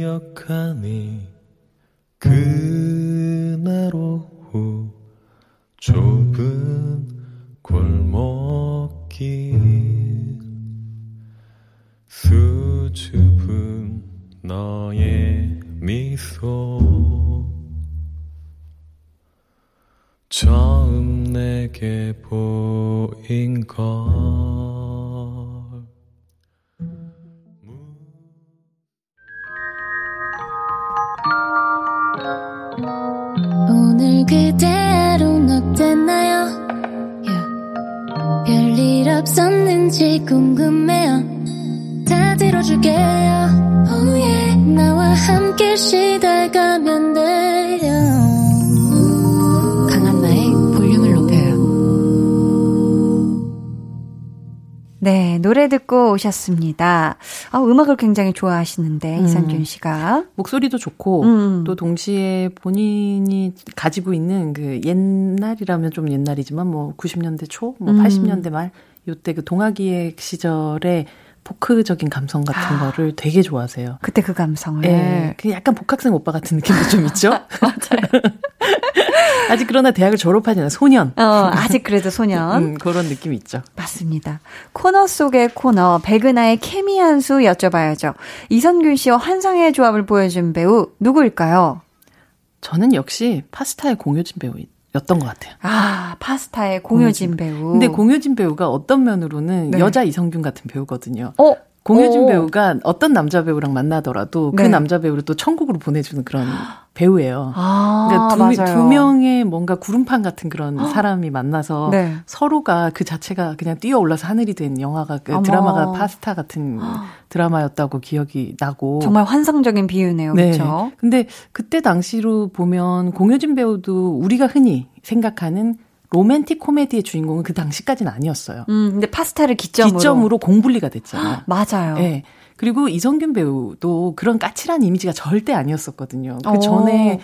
기억하니 그 듣고 오셨습니다. 아, 음악을 굉장히 좋아하시는데, 음. 이상균 씨가. 목소리도 좋고, 음. 또 동시에 본인이 가지고 있는 그 옛날이라면 좀 옛날이지만, 뭐 90년대 초, 뭐 음. 80년대 말, 요때 그 동아기획 시절에 포크적인 감성 같은 아, 거를 되게 좋아하세요. 그때 그 감성을. 네, 그 약간 복학생 오빠 같은 느낌도 좀 있죠? 맞아요. 아직 그러나 대학을 졸업하지 않은 소년. 어, 아직 그래도 소년. 음, 그런 느낌이 있죠. 맞습니다. 코너 속의 코너, 백은하의 케미 한 수 여쭤봐야죠. 이선균 씨와 환상의 조합을 보여준 배우, 누구일까요? 저는 역시 파스타의 공효진 배우 였던 것 같아요. 아, 파스타의 공효진, 공효진. 배우. 근데 공효진 배우가 어떤 면으로는 네. 여자 이성균 같은 배우거든요. 어? 공효진 오. 배우가 어떤 남자 배우랑 만나더라도 그 네. 그 남자 배우를 또 천국으로 보내주는 그런 배우예요. 아, 그러니까 두, 두, 명의 뭔가 구름판 같은 그런 사람이 만나서 네. 서로가 그 자체가 그냥 뛰어 올라서 하늘이 된 영화가 그 드라마가 파스타 같은 드라마였다고 기억이 나고 정말 환상적인 비유네요. 네. 그렇죠? 근데 그때 당시로 보면 공효진 배우도 우리가 흔히 생각하는 로맨틱 코미디의 주인공은 그 당시까지는 아니었어요. 음, 근데 파스타를 기점으로 기점으로 공분리가 됐잖아요. 맞아요. 네. 그리고 이성균 배우도 그런 까칠한 이미지가 절대 아니었었거든요. 그 전에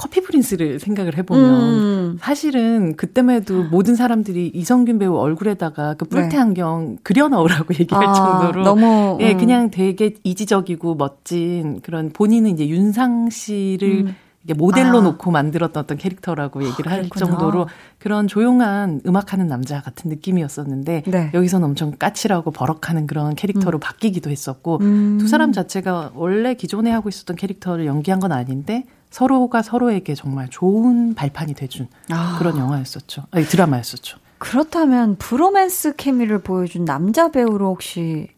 커피 프린스를 생각을 해보면 음. 사실은 그때만 해도 모든 사람들이 이성균 배우 얼굴에다가 그 뿔테 네. 안경 그려 넣으라고 얘기할 아, 정도로 너무 예 음. 그냥 되게 이지적이고 멋진 그런 본인은 이제 윤상 씨를 음. 모델로 아. 놓고 만들었던 어떤 캐릭터라고 얘기를 아, 할 정도로 그런 조용한 음악하는 남자 같은 느낌이었었는데 네. 여기서는 엄청 까칠하고 버럭하는 그런 캐릭터로 음. 바뀌기도 했었고 음. 두 사람 자체가 원래 기존에 하고 있었던 캐릭터를 연기한 건 아닌데 서로가 서로에게 정말 좋은 발판이 돼준 아. 그런 영화였었죠. 아니 드라마였었죠. 그렇다면 브로맨스 케미를 보여준 남자 배우로 혹시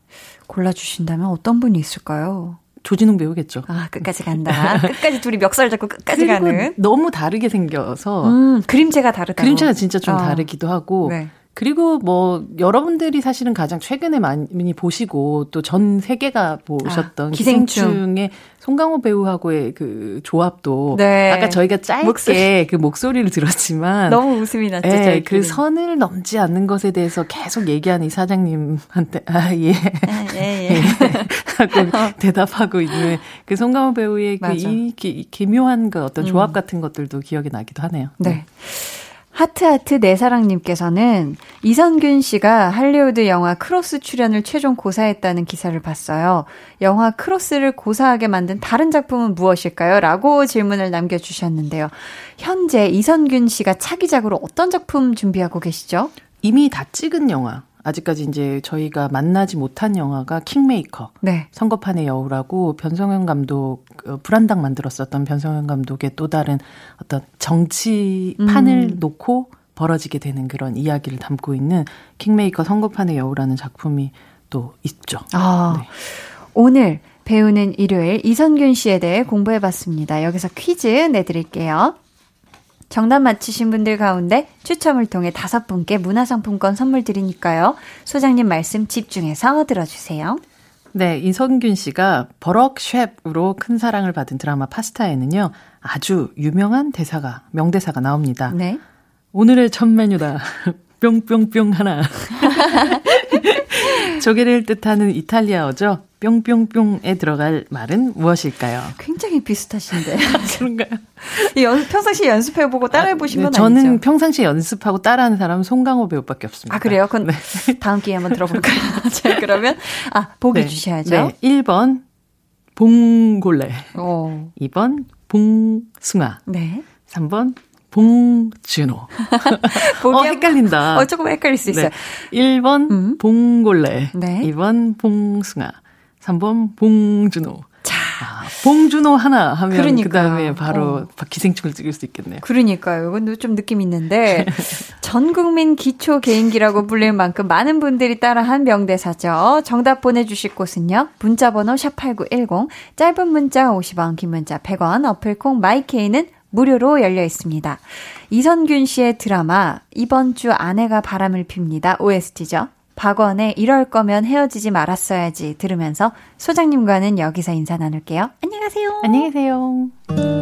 골라주신다면 어떤 분이 있을까요? 조진웅 배우겠죠. 아, 끝까지 간다. 끝까지 둘이 멱살 잡고 끝까지 가는. 너무 다르게 생겨서. 음, 그림체가 다르다. 그림체가 진짜 좀 어. 다르기도 하고. 네. 그리고 뭐 여러분들이 사실은 가장 최근에 많이 보시고 또 전 세계가 보셨던 아, 기생충. 의 송강호 배우하고의 그 조합도 네. 아까 저희가 짧게 목소리. 그 목소리를 들었지만 너무 웃음이 났죠. 네, 그 선을 넘지 않는 것에 대해서 계속 얘기하는 이 사장님한테 아 예. 아, 예, 예. 예. 하고 대답하고 있는 그 송강호 배우의 그이 기묘한 그 어떤 조합 음. 같은 것들도 기억이 나기도 하네요. 네. 하트하트 내 사랑님께서는 이선균 씨가 할리우드 영화 크로스 출연을 최종 고사했다는 기사를 봤어요. 영화 크로스를 고사하게 만든 다른 작품은 무엇일까요? 라고 질문을 남겨주셨는데요. 현재 이선균 씨가 차기작으로 어떤 작품 준비하고 계시죠? 이미 다 찍은 영화. 아직까지 이제 저희가 만나지 못한 영화가 킹메이커. 네. 선거판의 여우라고 변성현 감독, 어, 불안당 만들었었던 변성현 감독의 또 다른 어떤 정치판을 음. 놓고 벌어지게 되는 그런 이야기를 담고 있는 킹메이커 선거판의 여우라는 작품이 또 있죠. 아. 네. 오늘 배우는 일요일 이선균 씨에 대해 공부해 봤습니다. 여기서 퀴즈 내드릴게요. 정답 맞히신 분들 가운데 추첨을 통해 다섯 분께 문화상품권 선물 드리니까요. 소장님 말씀 집중해서 들어주세요. 네, 이성균 씨가 버럭 쉐프로 큰 사랑을 받은 드라마 파스타에는요, 아주 유명한 대사가, 명대사가 나옵니다. 네. 오늘의 첫 메뉴다. 뿅뿅뿅 하나. 조개를 뜻하는 이탈리아어죠. 뿅뿅뿅에 들어갈 말은 무엇일까요? 굉장히 비슷하신데. 그런가요? 연, 평상시 연습해보고 따라해보신 아, 건 네, 저는 아니죠? 평상시 연습하고 따라하는 사람은 송강호 배우밖에 없습니다. 아, 그래요? 그럼 네. 다음 기회에 한번 들어볼까요? 자, 그러면, 아, 보기 네. 주셔야죠. 네. 1번, 봉골레. 오. 2번, 봉숭아. 네. 3번, 봉준호. 어, 헷갈린다. 어, 조금 헷갈릴 수 있어요. 네. 1번 음? 봉골레. 네. 2번 봉숭아. 3번 봉준호. 자, 아, 봉준호 하나 하면 그러니까. 그다음에 바로 어. 기생충을 찍을 수 있겠네요. 그러니까요. 이건 좀 느낌 있는데 전 국민 기초 개인기라고 불릴 만큼 많은 분들이 따라한 명대사죠. 정답 보내 주실 곳은요. 문자 번호 샵 8910 짧은 문자 50원, 긴 문자 100원, 어플 콩 마이케이는 무료로 열려 있습니다. 이선균 씨의 드라마 이번 주 아내가 바람을 핍니다. OST죠. 박원의 이럴 거면 헤어지지 말았어야지 들으면서 소장님과는 여기서 인사 나눌게요. 안녕하세요. 안녕히 계세요.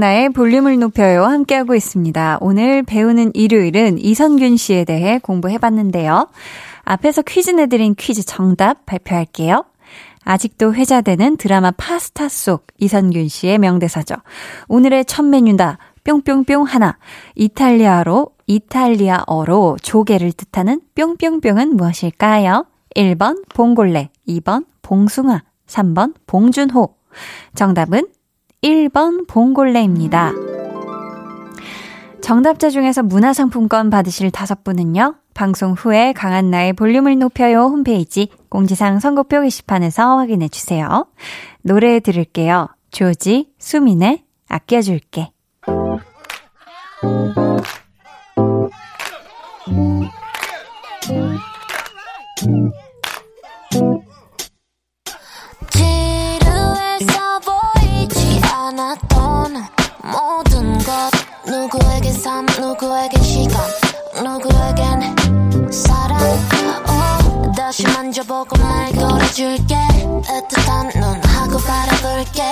강한나의 볼륨을 높여요. 함께하고 있습니다. 오늘 배우는 일요일은 이선균 씨에 대해 공부해봤는데요. 앞에서 퀴즈 내드린 퀴즈 정답 발표할게요. 아직도 회자되는 드라마 파스타 속 이선균 씨의 명대사죠. 오늘의 첫 메뉴다. 뿅뿅뿅 하나. 이탈리아로, 이탈리아어로 조개를 뜻하는 뿅뿅뿅은 무엇일까요? 1번 봉골레, 2번 봉숭아, 3번 봉준호. 정답은 1번 봉골레입니다. 정답자 중에서 문화상품권 받으실 다섯 분은요. 방송 후에 강한나의 볼륨을 높여요 홈페이지 공지사항 선곡표 게시판에서 확인해 주세요. 노래 들을게요. 조지, 수민의 아껴줄게. 누구에겐 삶 누구에겐 시간 누구에겐 사랑. oh, 다시 만져보고 말 걸어줄게. 애틋한 눈하고 바라볼게.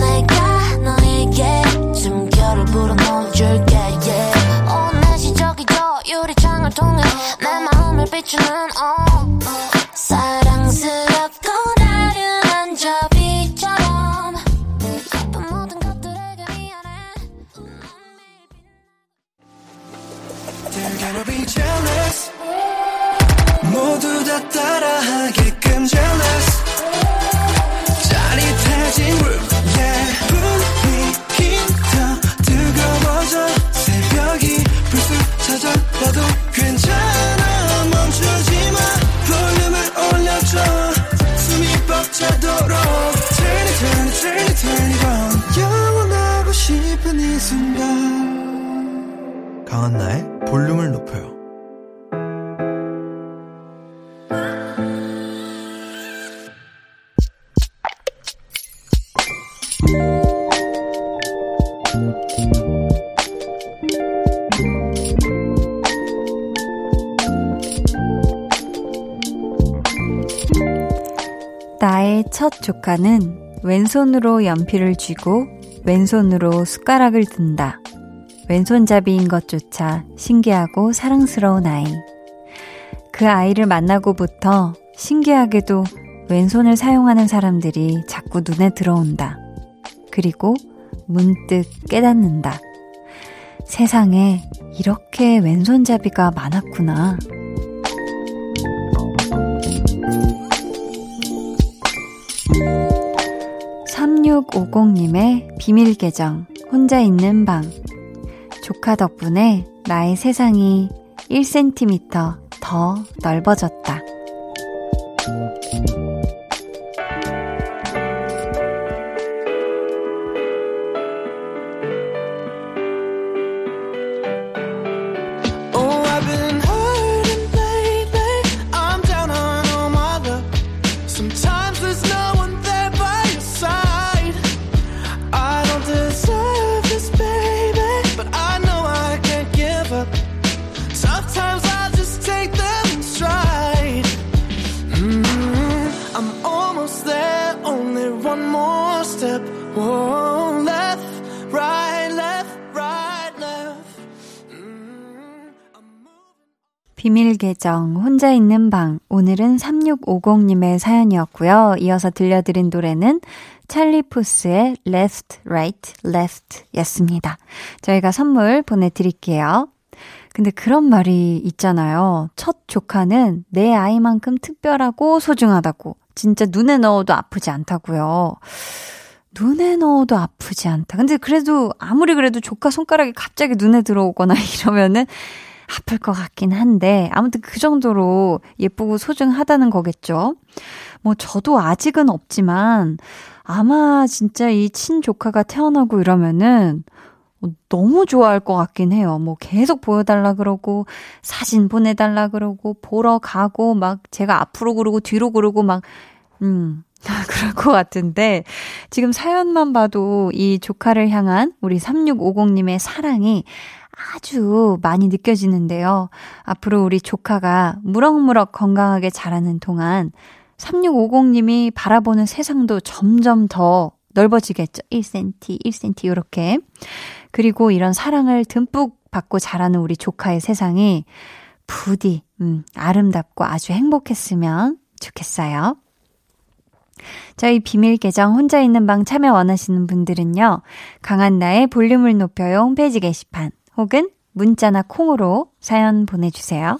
내가 너에게 숨결을 불어넣어줄게 yeah. 온 날씨저기저 유리창을 통해 내 마음을 비추는 oh, 사랑 강한나의 볼륨을 높여요. 첫 조카는 왼손으로 연필을 쥐고 왼손으로 숟가락을 든다. 왼손잡이인 것조차 신기하고 사랑스러운 아이. 그 아이를 만나고부터 신기하게도 왼손을 사용하는 사람들이 자꾸 눈에 들어온다. 그리고 문득 깨닫는다. 세상에 이렇게 왼손잡이가 많았구나. 3650님의 비밀 계정, 혼자 있는 방. 조카 덕분에 나의 세상이 1cm 더 넓어졌다. 계정, 혼자 있는 방. 오늘은 3650님의 사연이었고요. 이어서 들려드린 노래는 찰리 푸스의 Left, Right, Left 였습니다. 저희가 선물 보내드릴게요. 근데 그런 말이 있잖아요. 첫 조카는 내 아이만큼 특별하고 소중하다고. 진짜 눈에 넣어도 아프지 않다고요. 눈에 넣어도 아프지 않다. 근데 그래도 아무리 그래도 조카 손가락이 갑자기 눈에 들어오거나 이러면은 아플 것 같긴 한데, 아무튼 그 정도로 예쁘고 소중하다는 거겠죠? 뭐, 저도 아직은 없지만, 아마 진짜 이 친조카가 태어나고 이러면은, 너무 좋아할 것 같긴 해요. 뭐 계속 보여달라 그러고, 사진 보내달라 그러고, 보러 가고, 막 제가 앞으로 그러고, 뒤로 그러고, 막, 음, 그럴 것 같은데, 지금 사연만 봐도 이 조카를 향한 우리 3650님의 사랑이 아주 많이 느껴지는데요. 앞으로 우리 조카가 무럭무럭 건강하게 자라는 동안 3650님이 바라보는 세상도 점점 더 넓어지겠죠. 1cm, 1cm, 이렇게. 그리고 이런 사랑을 듬뿍 받고 자라는 우리 조카의 세상이 부디, 음, 아름답고 아주 행복했으면 좋겠어요. 저희 비밀 계정 혼자 있는 방 참여 원하시는 분들은요. 강한나의 볼륨을 높여요 홈페이지 게시판 혹은 문자나 콩으로 사연 보내주세요.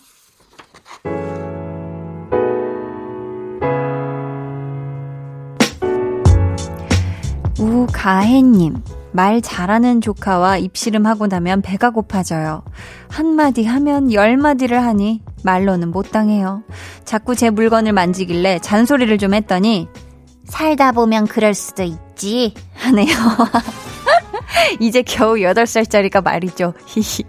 우가혜님, 말 잘하는 조카와 입씨름 하고 나면 배가 고파져요. 한마디 하면 열마디를 하니 말로는 못 당해요. 자꾸 제 물건을 만지길래 잔소리를 좀 했더니 살다 보면 그럴 수도 있지 하네요. 이제 겨우 8살짜리가 말이죠. 히히.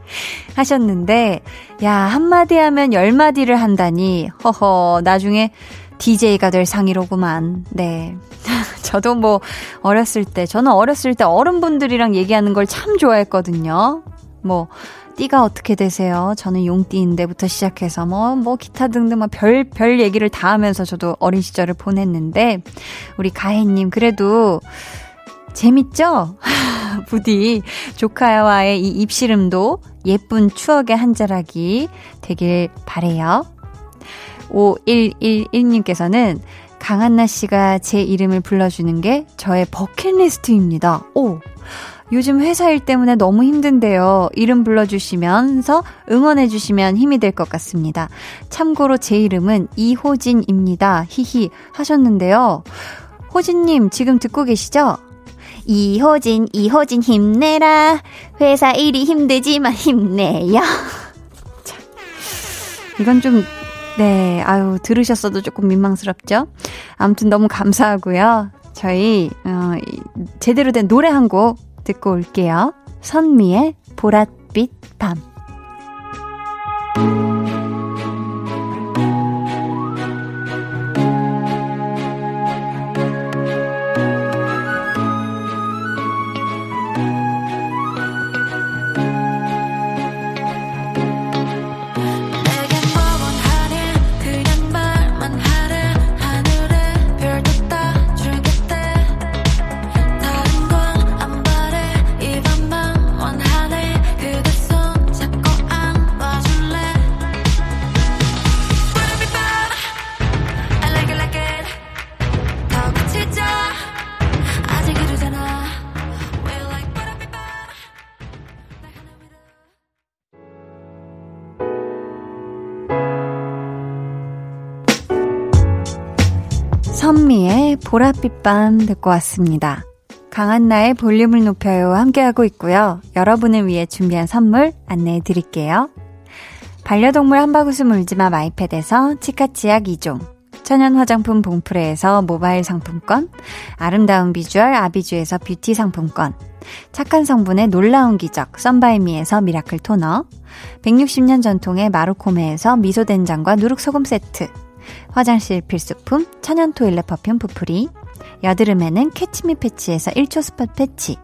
하셨는데, 야, 한마디 하면 10마디를 한다니. 허허, 나중에 DJ가 될 상이로구만. 네. 저도 뭐, 어렸을 때, 저는 어렸을 때 어른분들이랑 얘기하는 걸 참 좋아했거든요. 뭐, 띠가 어떻게 되세요? 저는 용띠인데부터 시작해서 뭐, 뭐, 기타 등등 막 별, 별 얘기를 다 하면서 저도 어린 시절을 보냈는데, 우리 가혜님, 그래도, 재밌죠? 부디 조카와의 이 입씨름도 예쁜 추억의 한 자락이 되길 바래요. 5111님께서는 강한나 씨가 제 이름을 불러주는 게 저의 버킷리스트입니다. 오! 요즘 회사 일 때문에 너무 힘든데요. 이름 불러주시면서 응원해주시면 힘이 될 것 같습니다. 참고로 제 이름은 이호진입니다. 히히 하셨는데요. 호진님 지금 듣고 계시죠? 이호진, 이호진 힘내라. 회사 일이 힘들지만 힘내요. 자, 이건 좀, 네, 아유, 들으셨어도 조금 민망스럽죠? 아무튼 너무 감사하고요. 저희, 어, 제대로 된 노래 한 곡 듣고 올게요. 선미의 보랏빛 밤. 보랏빛 밤 듣고 왔습니다. 강한나의 볼륨을 높여요 함께하고 있고요. 여러분을 위해 준비한 선물 안내해 드릴게요. 반려동물 한바구스 물지마 마이패드에서 치카치약 2종 천연 화장품 봉프레에서 모바일 상품권 아름다운 비주얼 아비주에서 뷰티 상품권 착한 성분의 놀라운 기적 썬바이미에서 미라클 토너 160년 전통의 마루코메에서 미소된장과 누룩소금 세트 화장실 필수품 천연 toilet perfume 푸프리 여드름에는 캐치미 패치에서 1초 spot 패치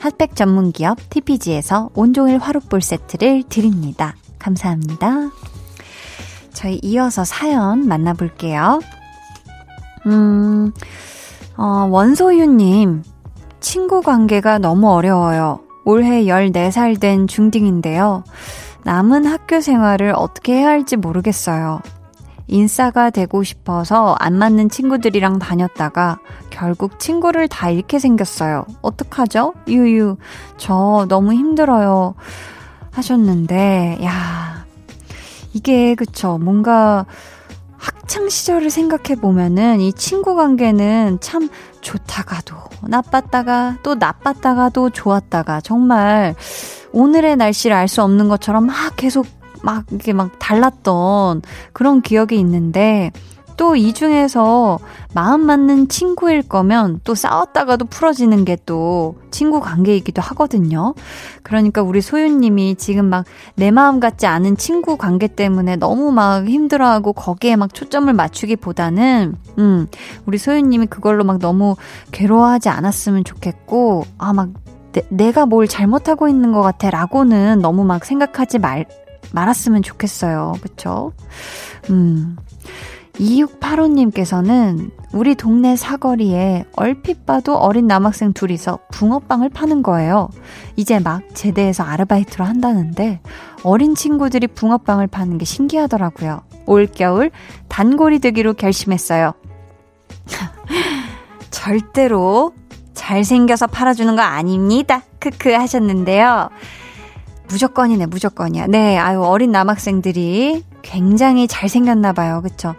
핫팩 전문 기업 TPG에서 온종일 화롯볼 세트를 드립니다. 감사합니다. 저희 이어서 사연 만나볼게요. 음, 어, 원소유님, 친구 관계가 너무 어려워요. 올해 14살 된 중딩인데요. 남은 학교 생활을 어떻게 해야 할지 모르겠어요. 인싸가 되고 싶어서 안 맞는 친구들이랑 다녔다가 결국 친구를 다 잃게 생겼어요. 어떡하죠? 유유, 저 너무 힘들어요. 하셨는데, 야, 이게, 그쵸. 뭔가, 학창 시절을 생각해 보면은 이 친구 관계는 참 좋다가도 나빴다가 또 나빴다가도 좋았다가 정말 오늘의 날씨를 알 수 없는 것처럼 막 계속 막 이게 막 달랐던 그런 기억이 있는데 또 이 중에서 마음 맞는 친구일 거면 또 싸웠다가도 풀어지는 게 또 친구 관계이기도 하거든요. 그러니까 우리 소윤님이 지금 막 내 마음 같지 않은 친구 관계 때문에 너무 막 힘들어하고 거기에 막 초점을 맞추기보다는, 음, 우리 소윤님이 그걸로 막 너무 괴로워하지 않았으면 좋겠고, 아, 막 내, 가뭘 잘못하고 있는 것 같아 라고는 너무 막 생각하지 말, 말았으면 좋겠어요. 그쵸? 음. 2685님께서는 우리 동네 사거리에 얼핏 봐도 어린 남학생 둘이서 붕어빵을 파는 거예요. 이제 막 제대해서 아르바이트로 한다는데 어린 친구들이 붕어빵을 파는 게 신기하더라고요. 올겨울 단골이 되기로 결심했어요. 절대로 잘생겨서 팔아주는 거 아닙니다. 크크 하셨는데요. 무조건이네, 무조건이야. 네, 아유, 어린 남학생들이 굉장히 잘생겼나봐요. 그쵸?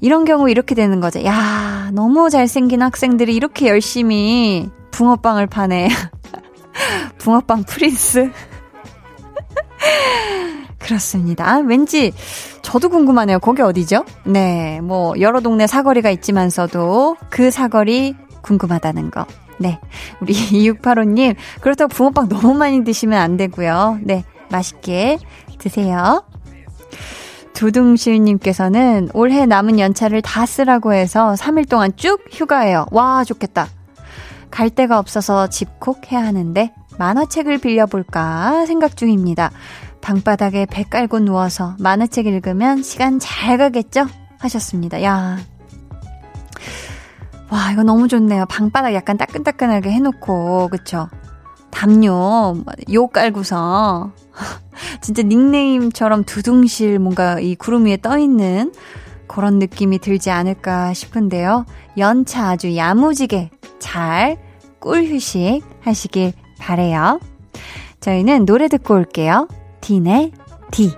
이런 경우 이렇게 되는 거죠. 야, 너무 잘생긴 학생들이 이렇게 열심히 붕어빵을 파네. 붕어빵 프린스. 그렇습니다. 아, 왠지 저도 궁금하네요. 거기 어디죠? 네, 뭐 여러 동네 사거리가 있지만서도 그 사거리 궁금하다는 거. 네. 우리 2685님, 그렇다고 붕어빵 너무 많이 드시면 안 되고요. 네. 맛있게 드세요. 두둥실님께서는 올해 남은 연차를 다 쓰라고 해서 3일 동안 쭉 휴가해요. 와, 좋겠다. 갈 데가 없어서 집콕 해야 하는데 만화책을 빌려볼까 생각 중입니다. 방바닥에 배 깔고 누워서 만화책 읽으면 시간 잘 가겠죠? 하셨습니다. 야, 와, 이거 너무 좋네요. 방바닥 약간 따끈따끈하게 해놓고, 그쵸? 담요, 요 깔고서. 진짜 닉네임처럼 두둥실 뭔가 이 구름 위에 떠있는 그런 느낌이 들지 않을까 싶은데요. 연차 아주 야무지게 잘 꿀휴식 하시길 바래요. 저희는 노래 듣고 올게요. 딘의 디.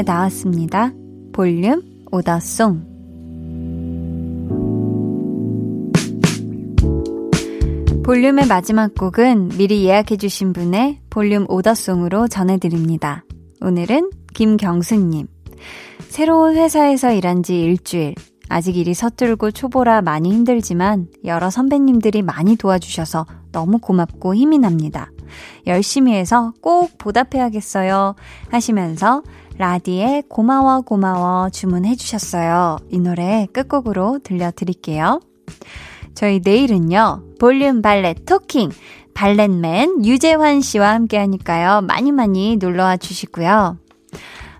노래 나왔습니다. 볼륨 오더송. 볼륨의 마지막 곡은 미리 예약해주신 분의 볼륨 오더송으로 전해드립니다. 오늘은 김경수님. 새로운 회사에서 일한 지 일주일. 아직 일이 서툴고 초보라 많이 힘들지만 여러 선배님들이 많이 도와주셔서 너무 고맙고 힘이 납니다. 열심히 해서 꼭 보답해야겠어요. 하시면서 라디에 고마워 고마워 주문해 주셨어요. 이 노래 끝곡으로 들려드릴게요. 저희 내일은요, 볼륨 발렛 토킹, 발렛맨 유재환 씨와 함께 하니까요, 많이 많이 놀러와 주시고요.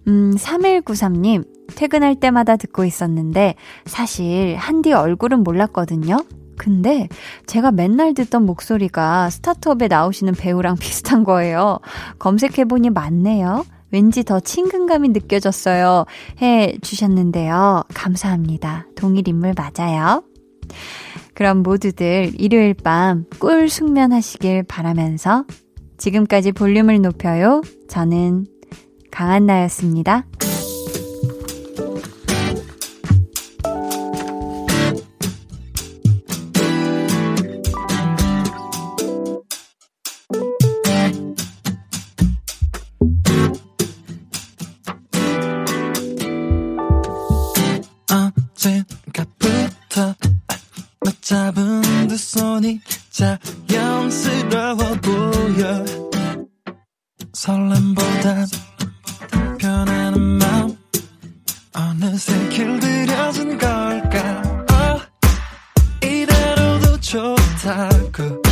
음, 3193님, 퇴근할 때마다 듣고 있었는데, 사실 한디 얼굴은 몰랐거든요? 근데 제가 맨날 듣던 목소리가 스타트업에 나오시는 배우랑 비슷한 거예요. 검색해보니 맞네요. 왠지 더 친근감이 느껴졌어요. 해 주셨는데요. 감사합니다. 동일 인물 맞아요. 그럼 모두들 일요일 밤 꿀 숙면하시길 바라면서 지금까지 볼륨을 높여요. 저는 강한나였습니다. 손이 자연스러워 보여. 설렘보다 변하는 마음. 어느새 길들여진 걸까? oh, 이대로도 좋다고.